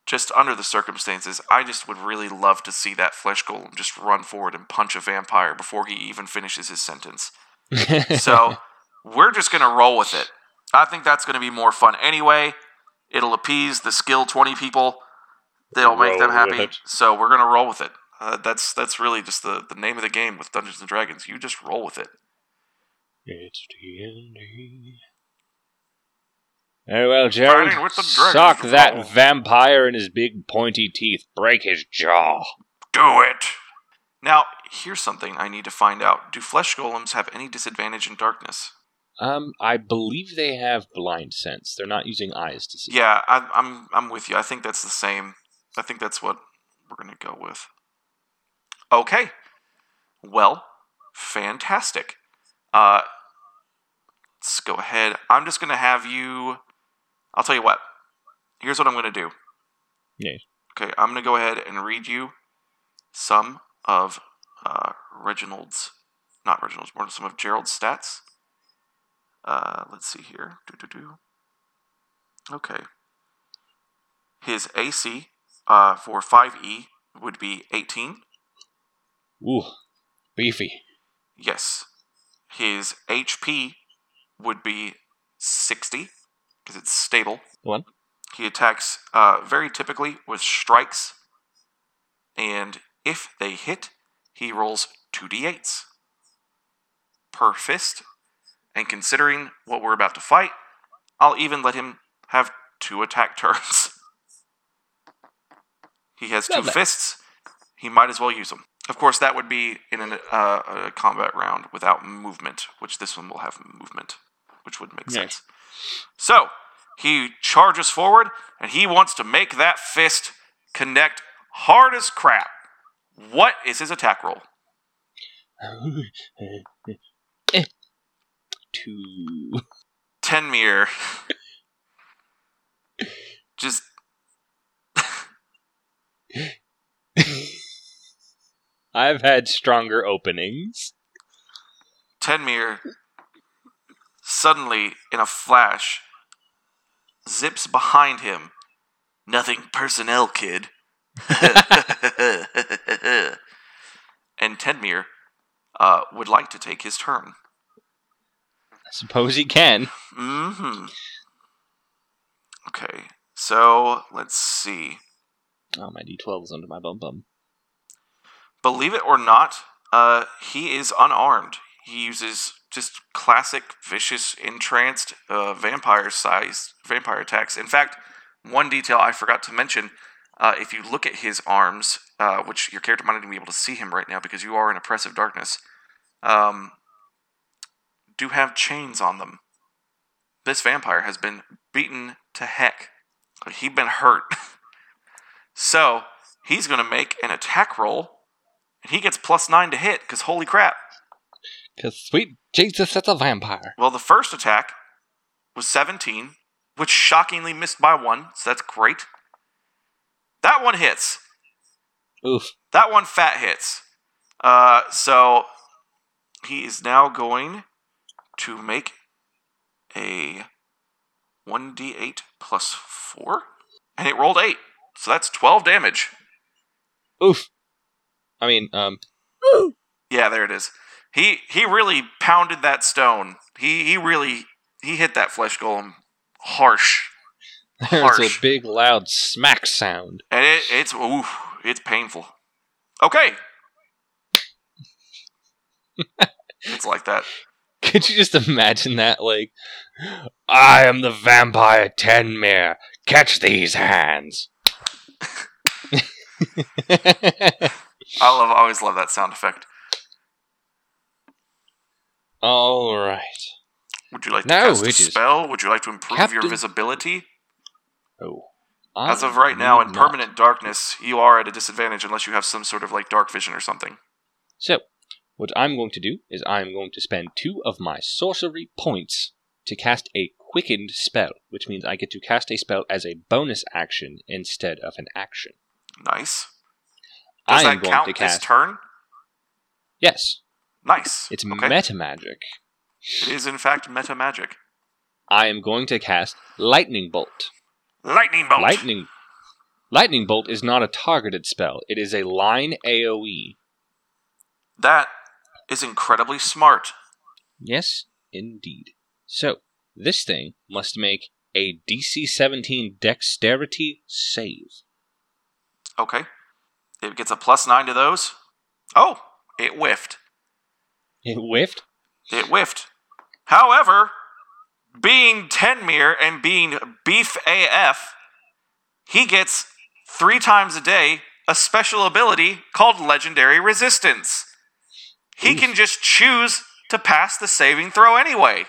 just under the circumstances, I just would really love to see that flesh golem just run forward and punch a vampire before he even finishes his sentence. So we're just going to roll with it. I think that's going to be more fun anyway. It'll appease the skill 20 people. It'll make them Roll with happy. So we're going to roll with it. Uh, that's that's really just the, the name of the game with Dungeons and Dragons. You just roll with it. It's D&D. Very well. Fighting with the dragons, Sock that vampire in his big pointy teeth. Break his jaw. Do it. Now, here's something I need to find out. Do flesh golems have any disadvantage in darkness? Um, I believe they have blind sense. They're not using eyes to see. Yeah, I, I'm I'm with you. I think that's the same. I think that's what we're gonna go with. Okay. Well, fantastic. Uh, let's go ahead. I'm just gonna have you. I'll tell you what. Here's what I'm gonna do. Yeah. Okay, I'm gonna go ahead and read you some of uh, Reginald's, not Reginald's, more some of Gerald's stats. Uh, let's see here. Do do do. Okay. His AC uh, for 5e would be 18. Ooh, beefy. Yes. His HP would be 60 because it's stable. One. He attacks uh, very typically with strikes. And if they hit, he rolls 2d8s per fist. And considering what we're about to fight, I'll even let him have two attack turns. he has two bad. fists. He might as well use them. Of course, that would be in an, uh, a combat round without movement, which this one will have movement, which would make sense. So, he charges forward and he wants to make that fist connect hard as crap. What is his attack roll? Two. Tenmir. Just I've had stronger openings. Tenmir suddenly, in a flash, zips behind him. Nothing personnel, kid. and Tenmir uh, would like to take his turn. I suppose he can. Mm-hmm. Okay, so let's see. Oh, my D12 is under my bum bum. Believe it or not, uh, he is unarmed. He uses just classic vicious entranced uh, vampire sized vampire attacks. In fact, one detail I forgot to mention: uh, if you look at his arms, uh, which your character might not even be able to see him right now because you are in oppressive darkness, um, do have chains on them. This vampire has been beaten to heck. He's been hurt. so he's going to make an attack roll and he gets plus nine to hit, because holy crap. Because sweet Jesus, that's a vampire. Well, the first attack was 17, which shockingly missed by one, so that's great. That one hits. Oof. That one fat hits. Uh, so he is now going to make a 1d8 plus 4. And it rolled 8. So that's 12 damage. Oof. I mean, um, Yeah, there it is. He he really pounded that stone. He he really he hit that flesh golem harsh, there's a big loud smack sound. and it, it's ooh, it's painful. Okay, it's like that. Could you just imagine that? Like, I am the vampire Tenmir. Catch these hands. I love I always love that sound effect. All right. Would you like to No, cast a spell? Would you like to improve your visibility? Oh. As of right now, in not. permanent darkness, you are at a disadvantage unless you have some sort of like dark vision or something. So, what I'm going to do is I'm going to spend two of my sorcery points to cast a quickened spell, which means I get to cast a spell as a bonus action instead of an action. Nice. Does I am that going count to cast. turn? yes, Nice. it's okay. meta magic. It is in fact meta magic. I am going to cast lightning bolt. Lightning bolt. Lightning. Lightning Bolt is not a targeted spell, it is a line. AoE. That is incredibly smart. Yes, indeed. So, this thing must make a DC 17 dexterity save. Okay. It gets a plus nine to those. Oh, it whiffed. It whiffed? It whiffed. However, being Tenmir and being Beef AF, he gets three times a day a special ability called Legendary Resistance. He Oof. can just choose to pass the saving throw anyway.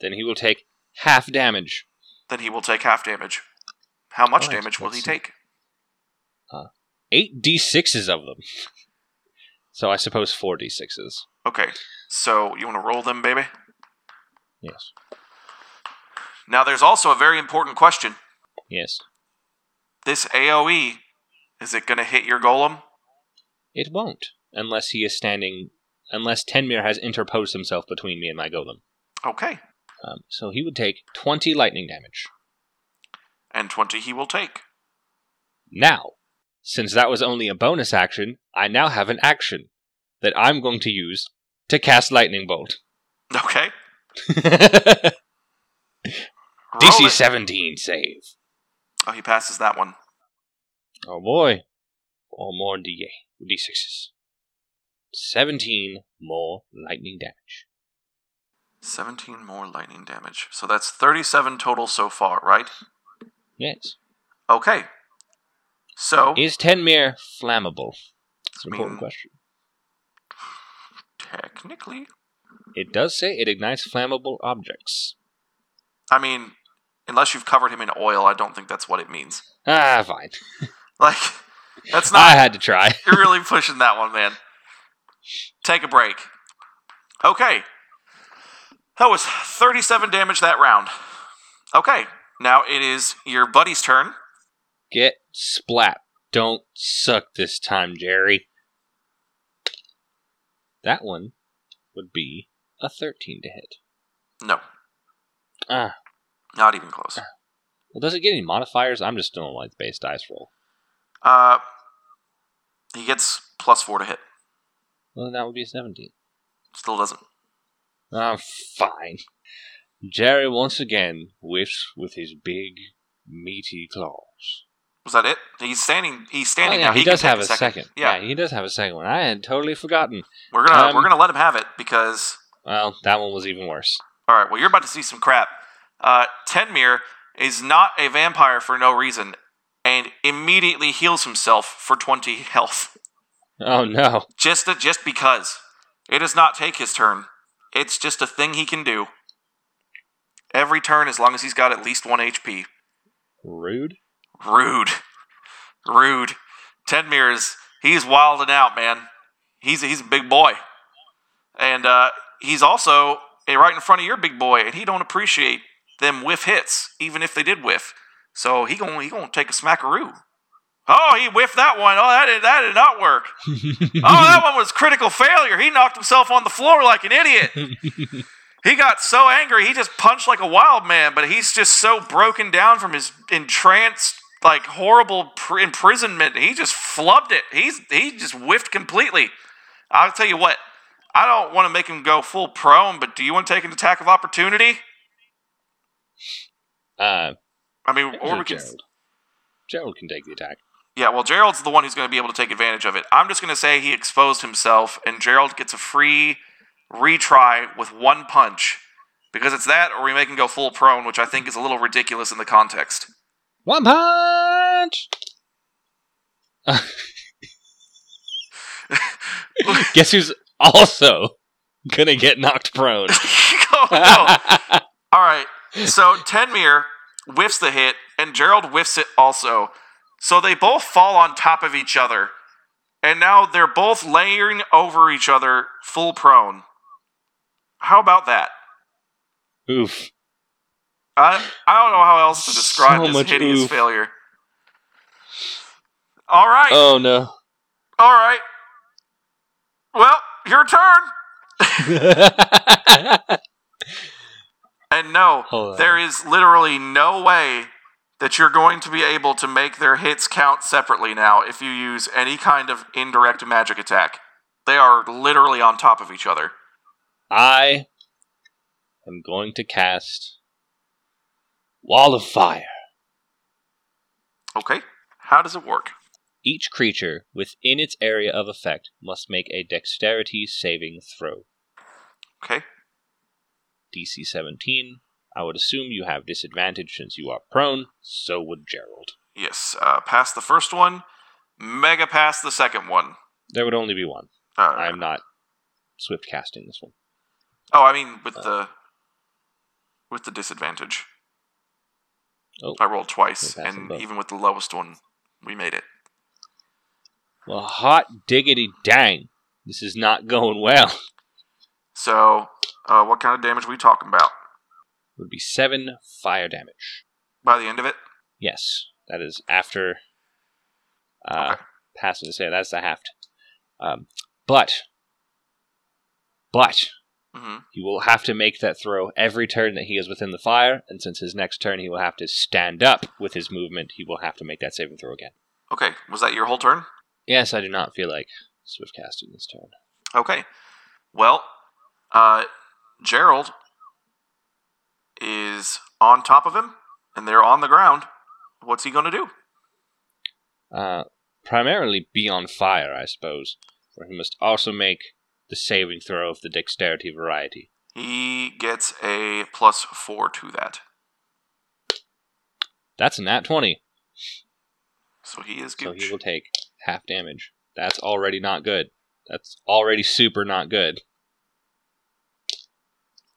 Then he will take half damage. Then he will take half damage. How much damage will he take? Eight d6s of them. So I suppose four d6s. Okay, so you want to roll them, baby? Yes. Now, there's also a very important question. Yes. This AoE, is it going to hit your golem? It won't, unless he is standing. Unless Tenmir has interposed himself between me and my golem. Okay. Um, so he would take 20 lightning damage. And 20 he will take. Now, since that was only a bonus action, I now have an action that I'm going to use to cast Lightning Bolt. Okay. DC 17 save. Oh, he passes that one. Oh boy. Four more D- D6s. 17 more lightning damage. 17 more lightning damage. So that's 37 total so far, right? Yes. Okay. So, Is Tenmir flammable? It's an important mean- question. technically, It does say it ignites flammable objects. I mean, unless you've covered him in oil, I don't think that's what it means. Ah, fine. Like, that's not. I had to try. You're really pushing that one, man. Take a break. Okay. That was 37 damage that round. Okay. Now it is your buddy's turn. Get splat. Don't suck this time, Jerry. That one would be a 13 to hit. No, Ah, not even close. well, does it get any modifiers? I'm just doing a like base dice roll. Uh, he gets plus four to hit. Well, that would be a 17. Still doesn't. Ah, fine. Jerry once again whiffs with his big, meaty claws. Was that it? He's standing. He's Oh, standing yeah, now. he, can does have a second. Yeah, he does have a second one. I had totally forgotten. we're gonna Um, we're gonna let him have it because Well, that one was even worse. all right. Well, you're about to see some crap. Uh, Tenmir is not a vampire for no reason, and immediately heals himself for 20 health. Oh no. Just just because. It does not take his turn. It's just a thing he can do. Every turn, as long as he's got at least one HP. Rude. Rude. Rude. Tenmir is he's wilding out, man. He's he's a big boy. And uh, he's also right in front of your big boy, and he don't appreciate them whiff hits, even if they did whiff. So he gonna he gonna take a smackaroo. Oh, he whiffed that one. Oh, that did that did not work. Oh, that one was critical failure. He knocked himself on the floor like an idiot. he got so angry, he just punched like a wild man, but he's just so broken down from his entranced, like horrible pr- imprisonment. He just flubbed it. He's he just whiffed completely. I'll tell you what. I don't want to make him go full prone, but do you want to take an attack of opportunity? uh, I mean, or we can. Gerald. Gerald can take the attack. Yeah, well, Gerald's the one who's going to be able to take advantage of it. I'm just going to say he exposed himself, and Gerald gets a free retry with one punch. Because it's that, or we make him go full prone, which I think is a little ridiculous in the context. One punch. Guess who's also gonna get knocked prone? oh, no. All right. So Tenmir whiffs the hit, and Gerald whiffs it also. So they both fall on top of each other. And now they're both layering over each other full prone. How about that? Oof. I, I don't know how else to describe So this hideous oof. failure. All right. Oh no. All right. Well, your turn. And no, there is literally no way that you're going to be able to make their hits count separately now if you use any kind of indirect magic attack. They are literally on top of each other. I am going to cast Wall of Fire. Okay. How does it work? Each creature within its area of effect must make a dexterity saving throw. Okay. DC 17. I would assume you have disadvantage since you are prone, so would Gerald. Yes. Uh, pass the first one. Mega pass the second one. There would only be one. Uh, I'm not swift casting this one. Oh, I mean with the with the disadvantage. Oh. I rolled twice, Okay, pass them and even with the lowest one, we made it. Well, hot diggity dang. This is not going well. So, uh, what kind of damage are we talking about It Would be seven fire damage. by the end of it? Yes, that is after uh, Okay. passing the save. That's the half. Um, but, but hmm he will have to make that throw every turn that he is within the fire, and since his next turn he will have to stand up with his movement, he will have to make that saving throw again. Okay. Was that your whole turn? Yes, I do not feel like swift casting this turn. Okay. Well, uh, Gerald is on top of him, and they're on the ground. What's he going to do? Uh, primarily be on fire, I suppose, for he must also make the saving throw of the dexterity variety. He gets a plus four to that. That's a nat 20, So he is so gooch. he will take half damage. That's already not good. That's already super not good.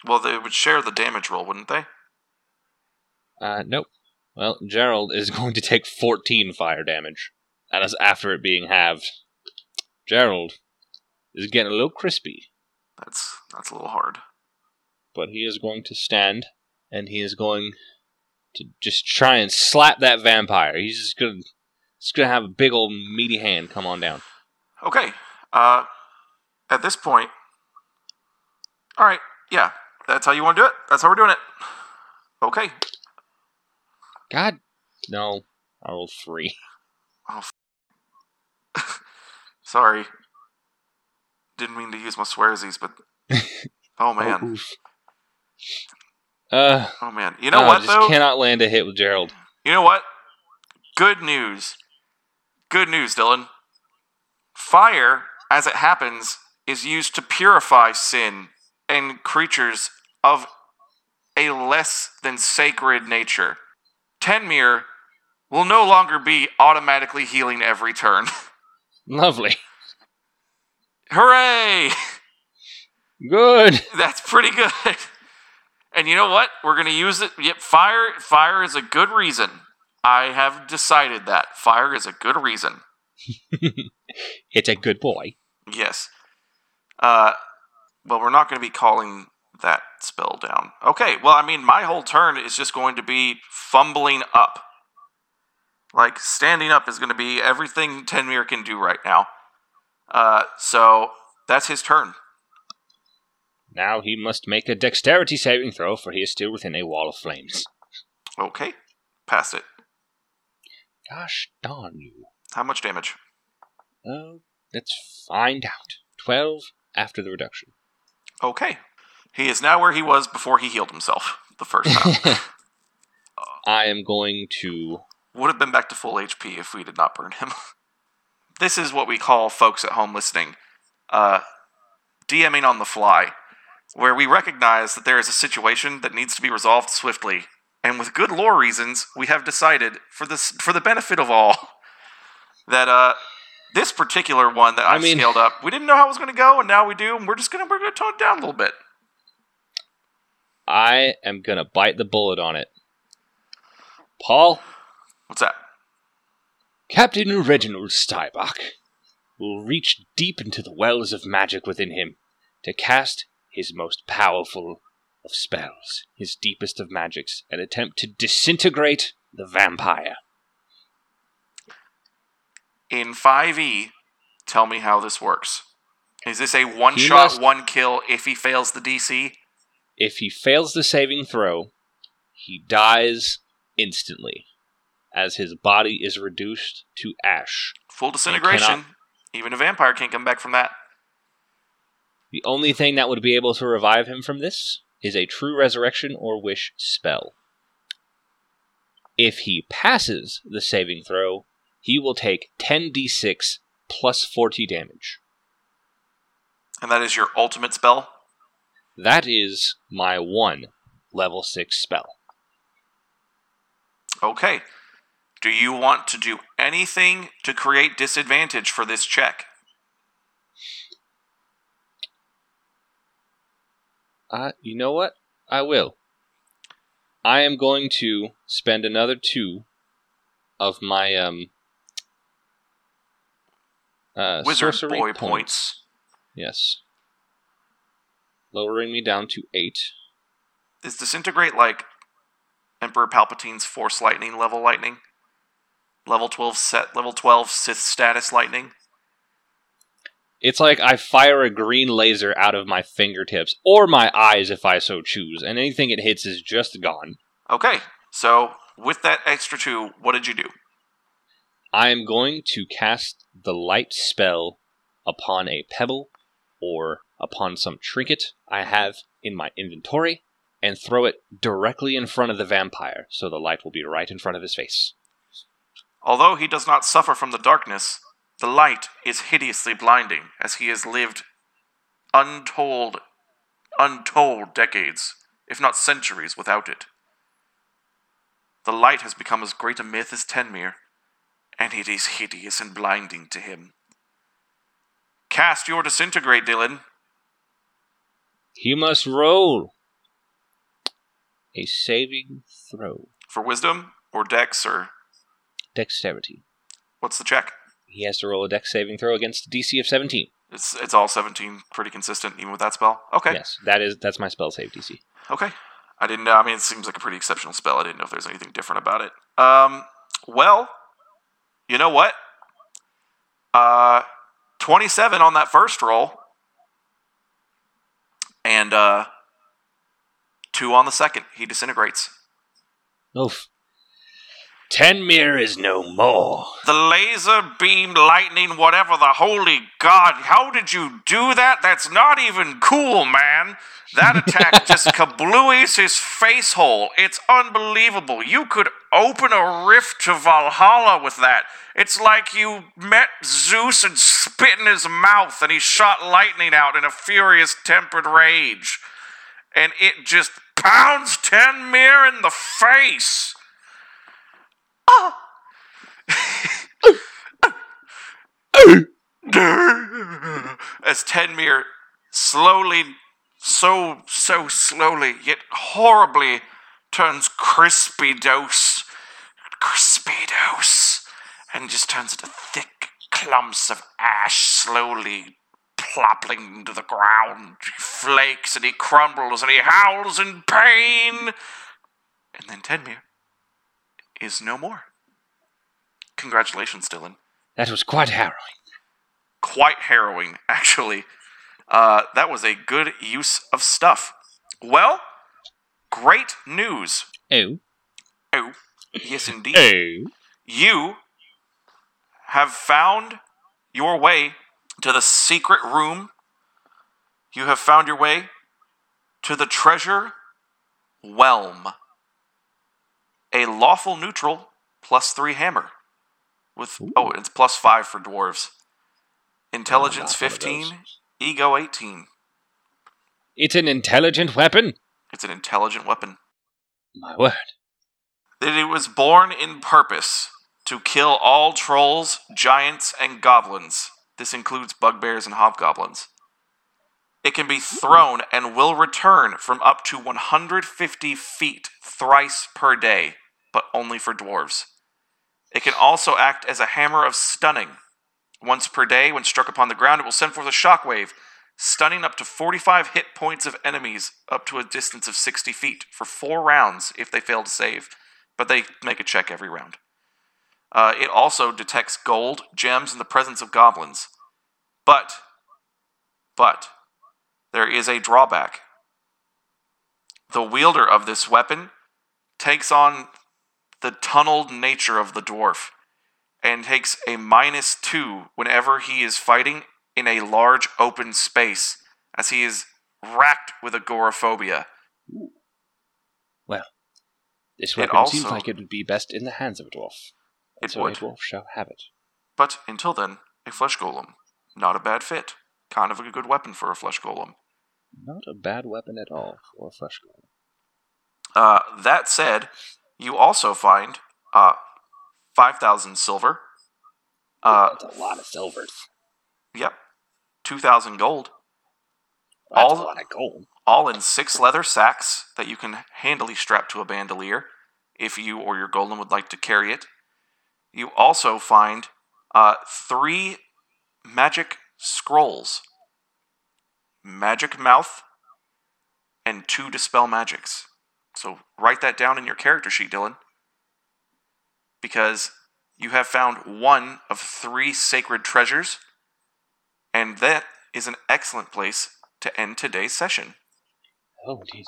Well, they would share the damage roll, wouldn't they? Uh, nope. Well, Gerald is going to take 14 fire damage. That is after it being halved. Gerald is getting a little crispy, That's that's a little hard. but he is going to stand and he is going to just try and slap that vampire. He's just gonna, just gonna have a big old meaty hand come on down. Okay. Uh, at this point, all right. Yeah, that's how you want to do it. That's how we're doing it. Okay. God, no, I rolled three. Oh. Sorry. Didn't mean to use my swearsies, but oh man, Oh. Uh, oh man. You know no, what I just though? cannot land a hit with Gerald. You know what? Good news. Good news, Dylan. Fire, as it happens, is used to purify sin and creatures of a less than sacred nature. Tenmir will no longer be automatically healing every turn. Lovely, Hooray! good. That's pretty good. And you know what? We're gonna use it. Yep, fire. Fire is a good reason. I have decided that fire is a good reason. It's a good boy. Yes. Uh, well, we're not going to be calling that spell down. Okay. Well, I mean, my whole turn is just going to be fumbling up. Like standing up is going to be everything Tenmir can do right now. Uh, so that's his turn. Now he must make a dexterity saving throw, for he is still within a wall of flames. Okay. Pass it. Gosh darn you. How much damage? Oh, let's find out. Twelve after the reduction. Okay. He is now where he was before he healed himself the first time. I am going to. Would have been back to full HP if we did not burn him. this is what we call folks at home listening uh, DMing on the fly, where we recognize that there is a situation that needs to be resolved swiftly, and with good lore reasons, we have decided for this for the benefit of all that uh, this particular one that I I've mean- scaled up, we didn't know how it was going to go, and now we do, and we're just gonna we're gonna tone it down a little bit. I am gonna bite the bullet on it. Paul, What's that? Captain Reginald Stybach will reach deep into the wells of magic within him to cast his most powerful of spells, his deepest of magics, and attempt to disintegrate the vampire. In 5e, tell me how this works. Is this a one He shot, must- one kill if he fails the DC? If he fails the saving throw, he dies instantly. As his body is reduced to ash. Full disintegration. cannot- Even a vampire can't come back from that. The only thing that would be able to revive him from this is a true resurrection or wish spell. If he passes the saving throw, he will take 10d6 plus 40 damage. And that is your ultimate spell. That is my one level 6 spell. Okay. Do you want to do anything to create disadvantage for this check? Uh, you know what? I will. I am going to spend another two of my um uh, Wizard boy points. Yes. Lowering me down to eight. Is disintegrate like Emperor Palpatine's Force Lightning level lightning? Level 12 set level 12 Sith status lightning? It's like I fire a green laser out of my fingertips or my eyes if I so choose, and anything it hits is just gone. Okay. So, with that extra 2, what did you do? I am going to cast the light spell upon a pebble or upon some trinket I have in my inventory and throw it directly in front of the vampire so the light will be right in front of his face. Although he does not suffer from the darkness, the light is hideously blinding as he has lived untold, untold decades, if not centuries, without it. The light has become as great a myth as Tenmir, and it is hideous and blinding to him. Cast your disintegrate, Dylan. He must roll a saving throw. For wisdom or dex or Dexterity. what's the check? He has to roll a dex saving throw against a DC of 17. It's it's all seventeen, pretty consistent even with that spell. Okay. Yes, that is that's my spell save DC. Okay. I didn't know. I mean, it seems like a pretty exceptional spell. I didn't know if there's anything different about it. Um, well, you know what? Uh, 27 on that first roll. And, uh, two on the second. He disintegrates. Oof. Tenmir is no more. The laser beam lightning, whatever the holy god. How did you do that? That's not even cool, man. That attack just kablooies his face hole. It's unbelievable. You could open a rift to Valhalla with that. It's like you met Zeus and spit in his mouth and he shot lightning out in a furious tempered rage. And it just pounds Tenmir in the face. as Tenmir slowly, so, so slowly, yet horribly turns crispy dose, crispy dose, and just turns into thick clumps of ash slowly plopping to the ground. He flakes and he crumbles and he howls in pain. And then Tenmir is no more. Congratulations, Dylan That was quite harrowing. quite harrowing, actually. Uh, that was a good use of stuff. Well, great news. Oh. Oh, yes, indeed. Oh. You have found your way to the secret room. You have found your way to the treasure Whelm. A lawful neutral plus three hammer. With oh, it's plus five for dwarves. Intelligence not one of those. 15, ego 18. It's an intelligent weapon. It's an intelligent weapon. My word. that it was born in purpose to kill all trolls, giants, and goblins. This includes bugbears and hobgoblins. It can be thrown and will return from up to 150 feet thrice per day, but only for dwarves. It can also act as a hammer of stunning. Once per day, when struck upon the ground, it will send forth a shockwave, stunning up to 45 hit points of enemies up to a distance of 60 feet for four rounds if they fail to save, but they make a check every round. Uh, it also detects gold, gems, and the presence of goblins. But, but, there is a drawback. The wielder of this weapon takes on the tunneled nature of the dwarf and takes a minus two whenever he is fighting in a large open space, as he is racked with agoraphobia. Well this weapon seems like it would be best in the hands of a dwarf. It so would. a dwarf shall have it. But until then, a flesh golem. Not a bad fit. Kind of a good weapon for a flesh golem. Not a bad weapon at all for a flesh golem. Uh, that said, you also find uh, 5,000 silver. Uh, That's a lot of silvers. yep. 2,000 gold. That's all- a lot of gold. all in six leather sacks that you can handily strap to a bandolier if you or your golem would like to carry it. You also find uh, three magic scrolls Magic Mouth and two Dispel Magics. So write that down in your character sheet, Dylan. Because you have found one of three sacred treasures, and that is an excellent place to end today's session. Oh, indeed.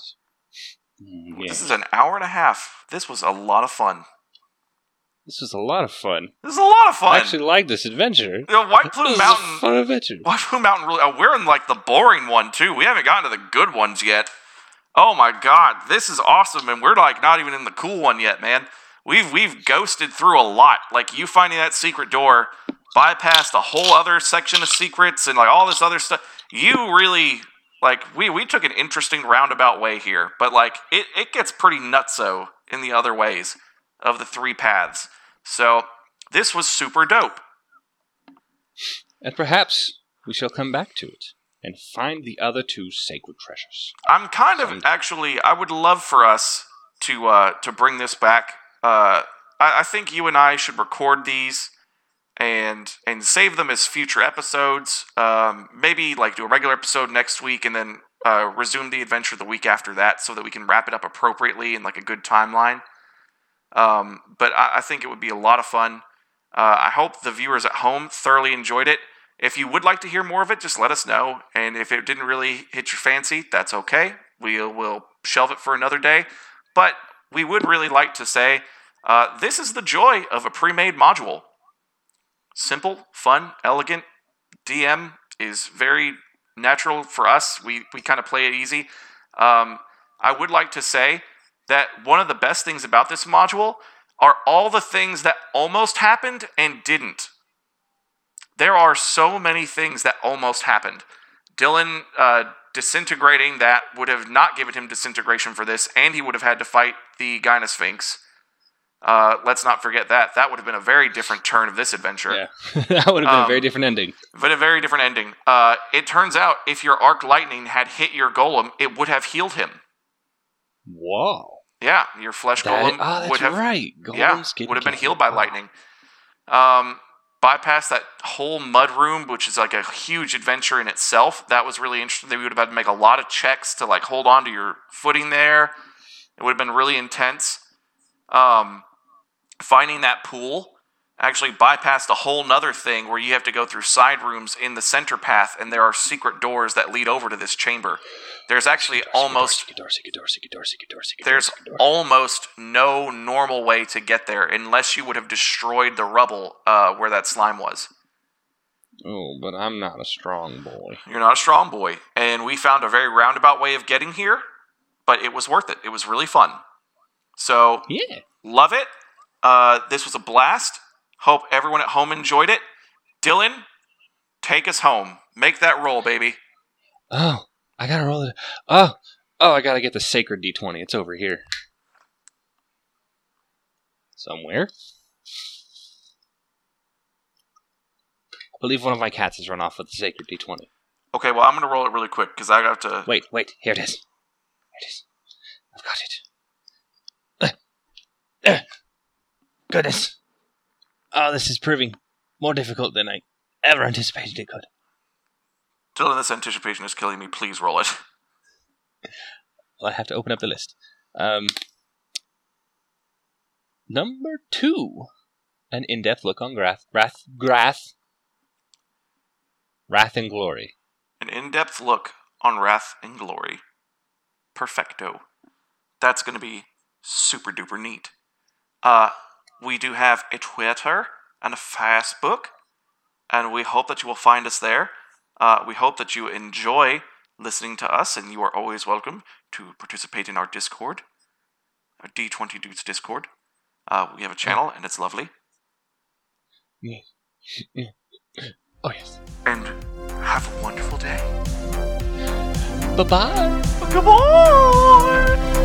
Mm, yeah. This is an hour and a half. This was a lot of fun. This was a lot of fun. This is a lot of fun. I actually like this adventure. You know, White Plume Mountain. fun adventure. White Plume Mountain really. Uh, we're in like the boring one too. We haven't gotten to the good ones yet. Oh my god, this is awesome, and we're like not even in the cool one yet, man. We've we've ghosted through a lot. Like you finding that secret door, bypassed a whole other section of secrets, and like all this other stuff. You really like we we took an interesting roundabout way here, but like it it gets pretty nutso in the other ways of the three paths. So this was super dope. And perhaps we shall come back to it and find the other two sacred treasures. I'm kind of Some- actually. I would love for us to uh, to bring this back. Uh, I, I think you and I should record these and and save them as future episodes. Um, maybe like do a regular episode next week and then uh, resume the adventure the week after that, so that we can wrap it up appropriately in like a good timeline. Um, but I, I think it would be a lot of fun. Uh, I hope the viewers at home thoroughly enjoyed it. If you would like to hear more of it, just let us know. And if it didn't really hit your fancy, that's okay. We'll, we'll shelve it for another day. But we would really like to say uh, this is the joy of a pre made module. Simple, fun, elegant. DM is very natural for us. We, we kind of play it easy. Um, I would like to say that one of the best things about this module are all the things that almost happened and didn't. There are so many things that almost happened. Dylan uh, disintegrating that would have not given him disintegration for this, and he would have had to fight the Gynosphinx. Uh, let's not forget that. That would have been a very different turn of this adventure Yeah. that would have been a Um, very different ending. but a very different ending. Uh, it turns out if your arc lightning had hit your golem, it would have healed him. Whoa. Yeah, your flesh That golem oh, that's would have right. yeah Golems get would have been healed by lightning. Um, bypass that whole mud room, which is like a huge adventure in itself. That was really interesting. They would have had to make a lot of checks to like hold on to your footing there. It would have been really intense. Um, finding that pool actually bypassed a whole nother thing where you have to go through side rooms in the center path, and there are secret doors that lead over to this chamber. There's actually almost there's almost no normal way to get there unless you would have destroyed the rubble uh, where that slime was. Oh, but I'm not a strong boy. You're not a strong boy, and we found a very roundabout way of getting here, but it was worth it. It was really fun. So Yeah. love it. Uh, this was a blast. Hope everyone at home enjoyed it. Dylan, take us home. Make that roll, baby. Oh, I gotta roll it. Oh, oh, I gotta get the sacred d20. It's over here. Somewhere. I believe one of my cats has run off with the sacred d20. Okay, well I'm gonna roll it really quick because I have to. Wait, wait, here it is. Here it is. I've got it. Uh, uh. Goodness. Oh, this is proving more difficult than I ever anticipated it could. Dylan, this anticipation is killing me. Please roll it. Well, I have to open up the list. Um, number two, an in-depth look on Grath, Wrath, Grath, Wrath and Glory. An in-depth look on Wrath and Glory. Perfecto. That's gonna be super duper neat. Uh, we do have a Twitter and a Facebook, and we hope that you will find us there. Uh, we hope that you enjoy listening to us, and you are always welcome to participate in our Discord, our D20 Dudes Discord. Uh, we have a channel, and it's lovely. Oh yes. And have a wonderful day. Bye bye. Come on!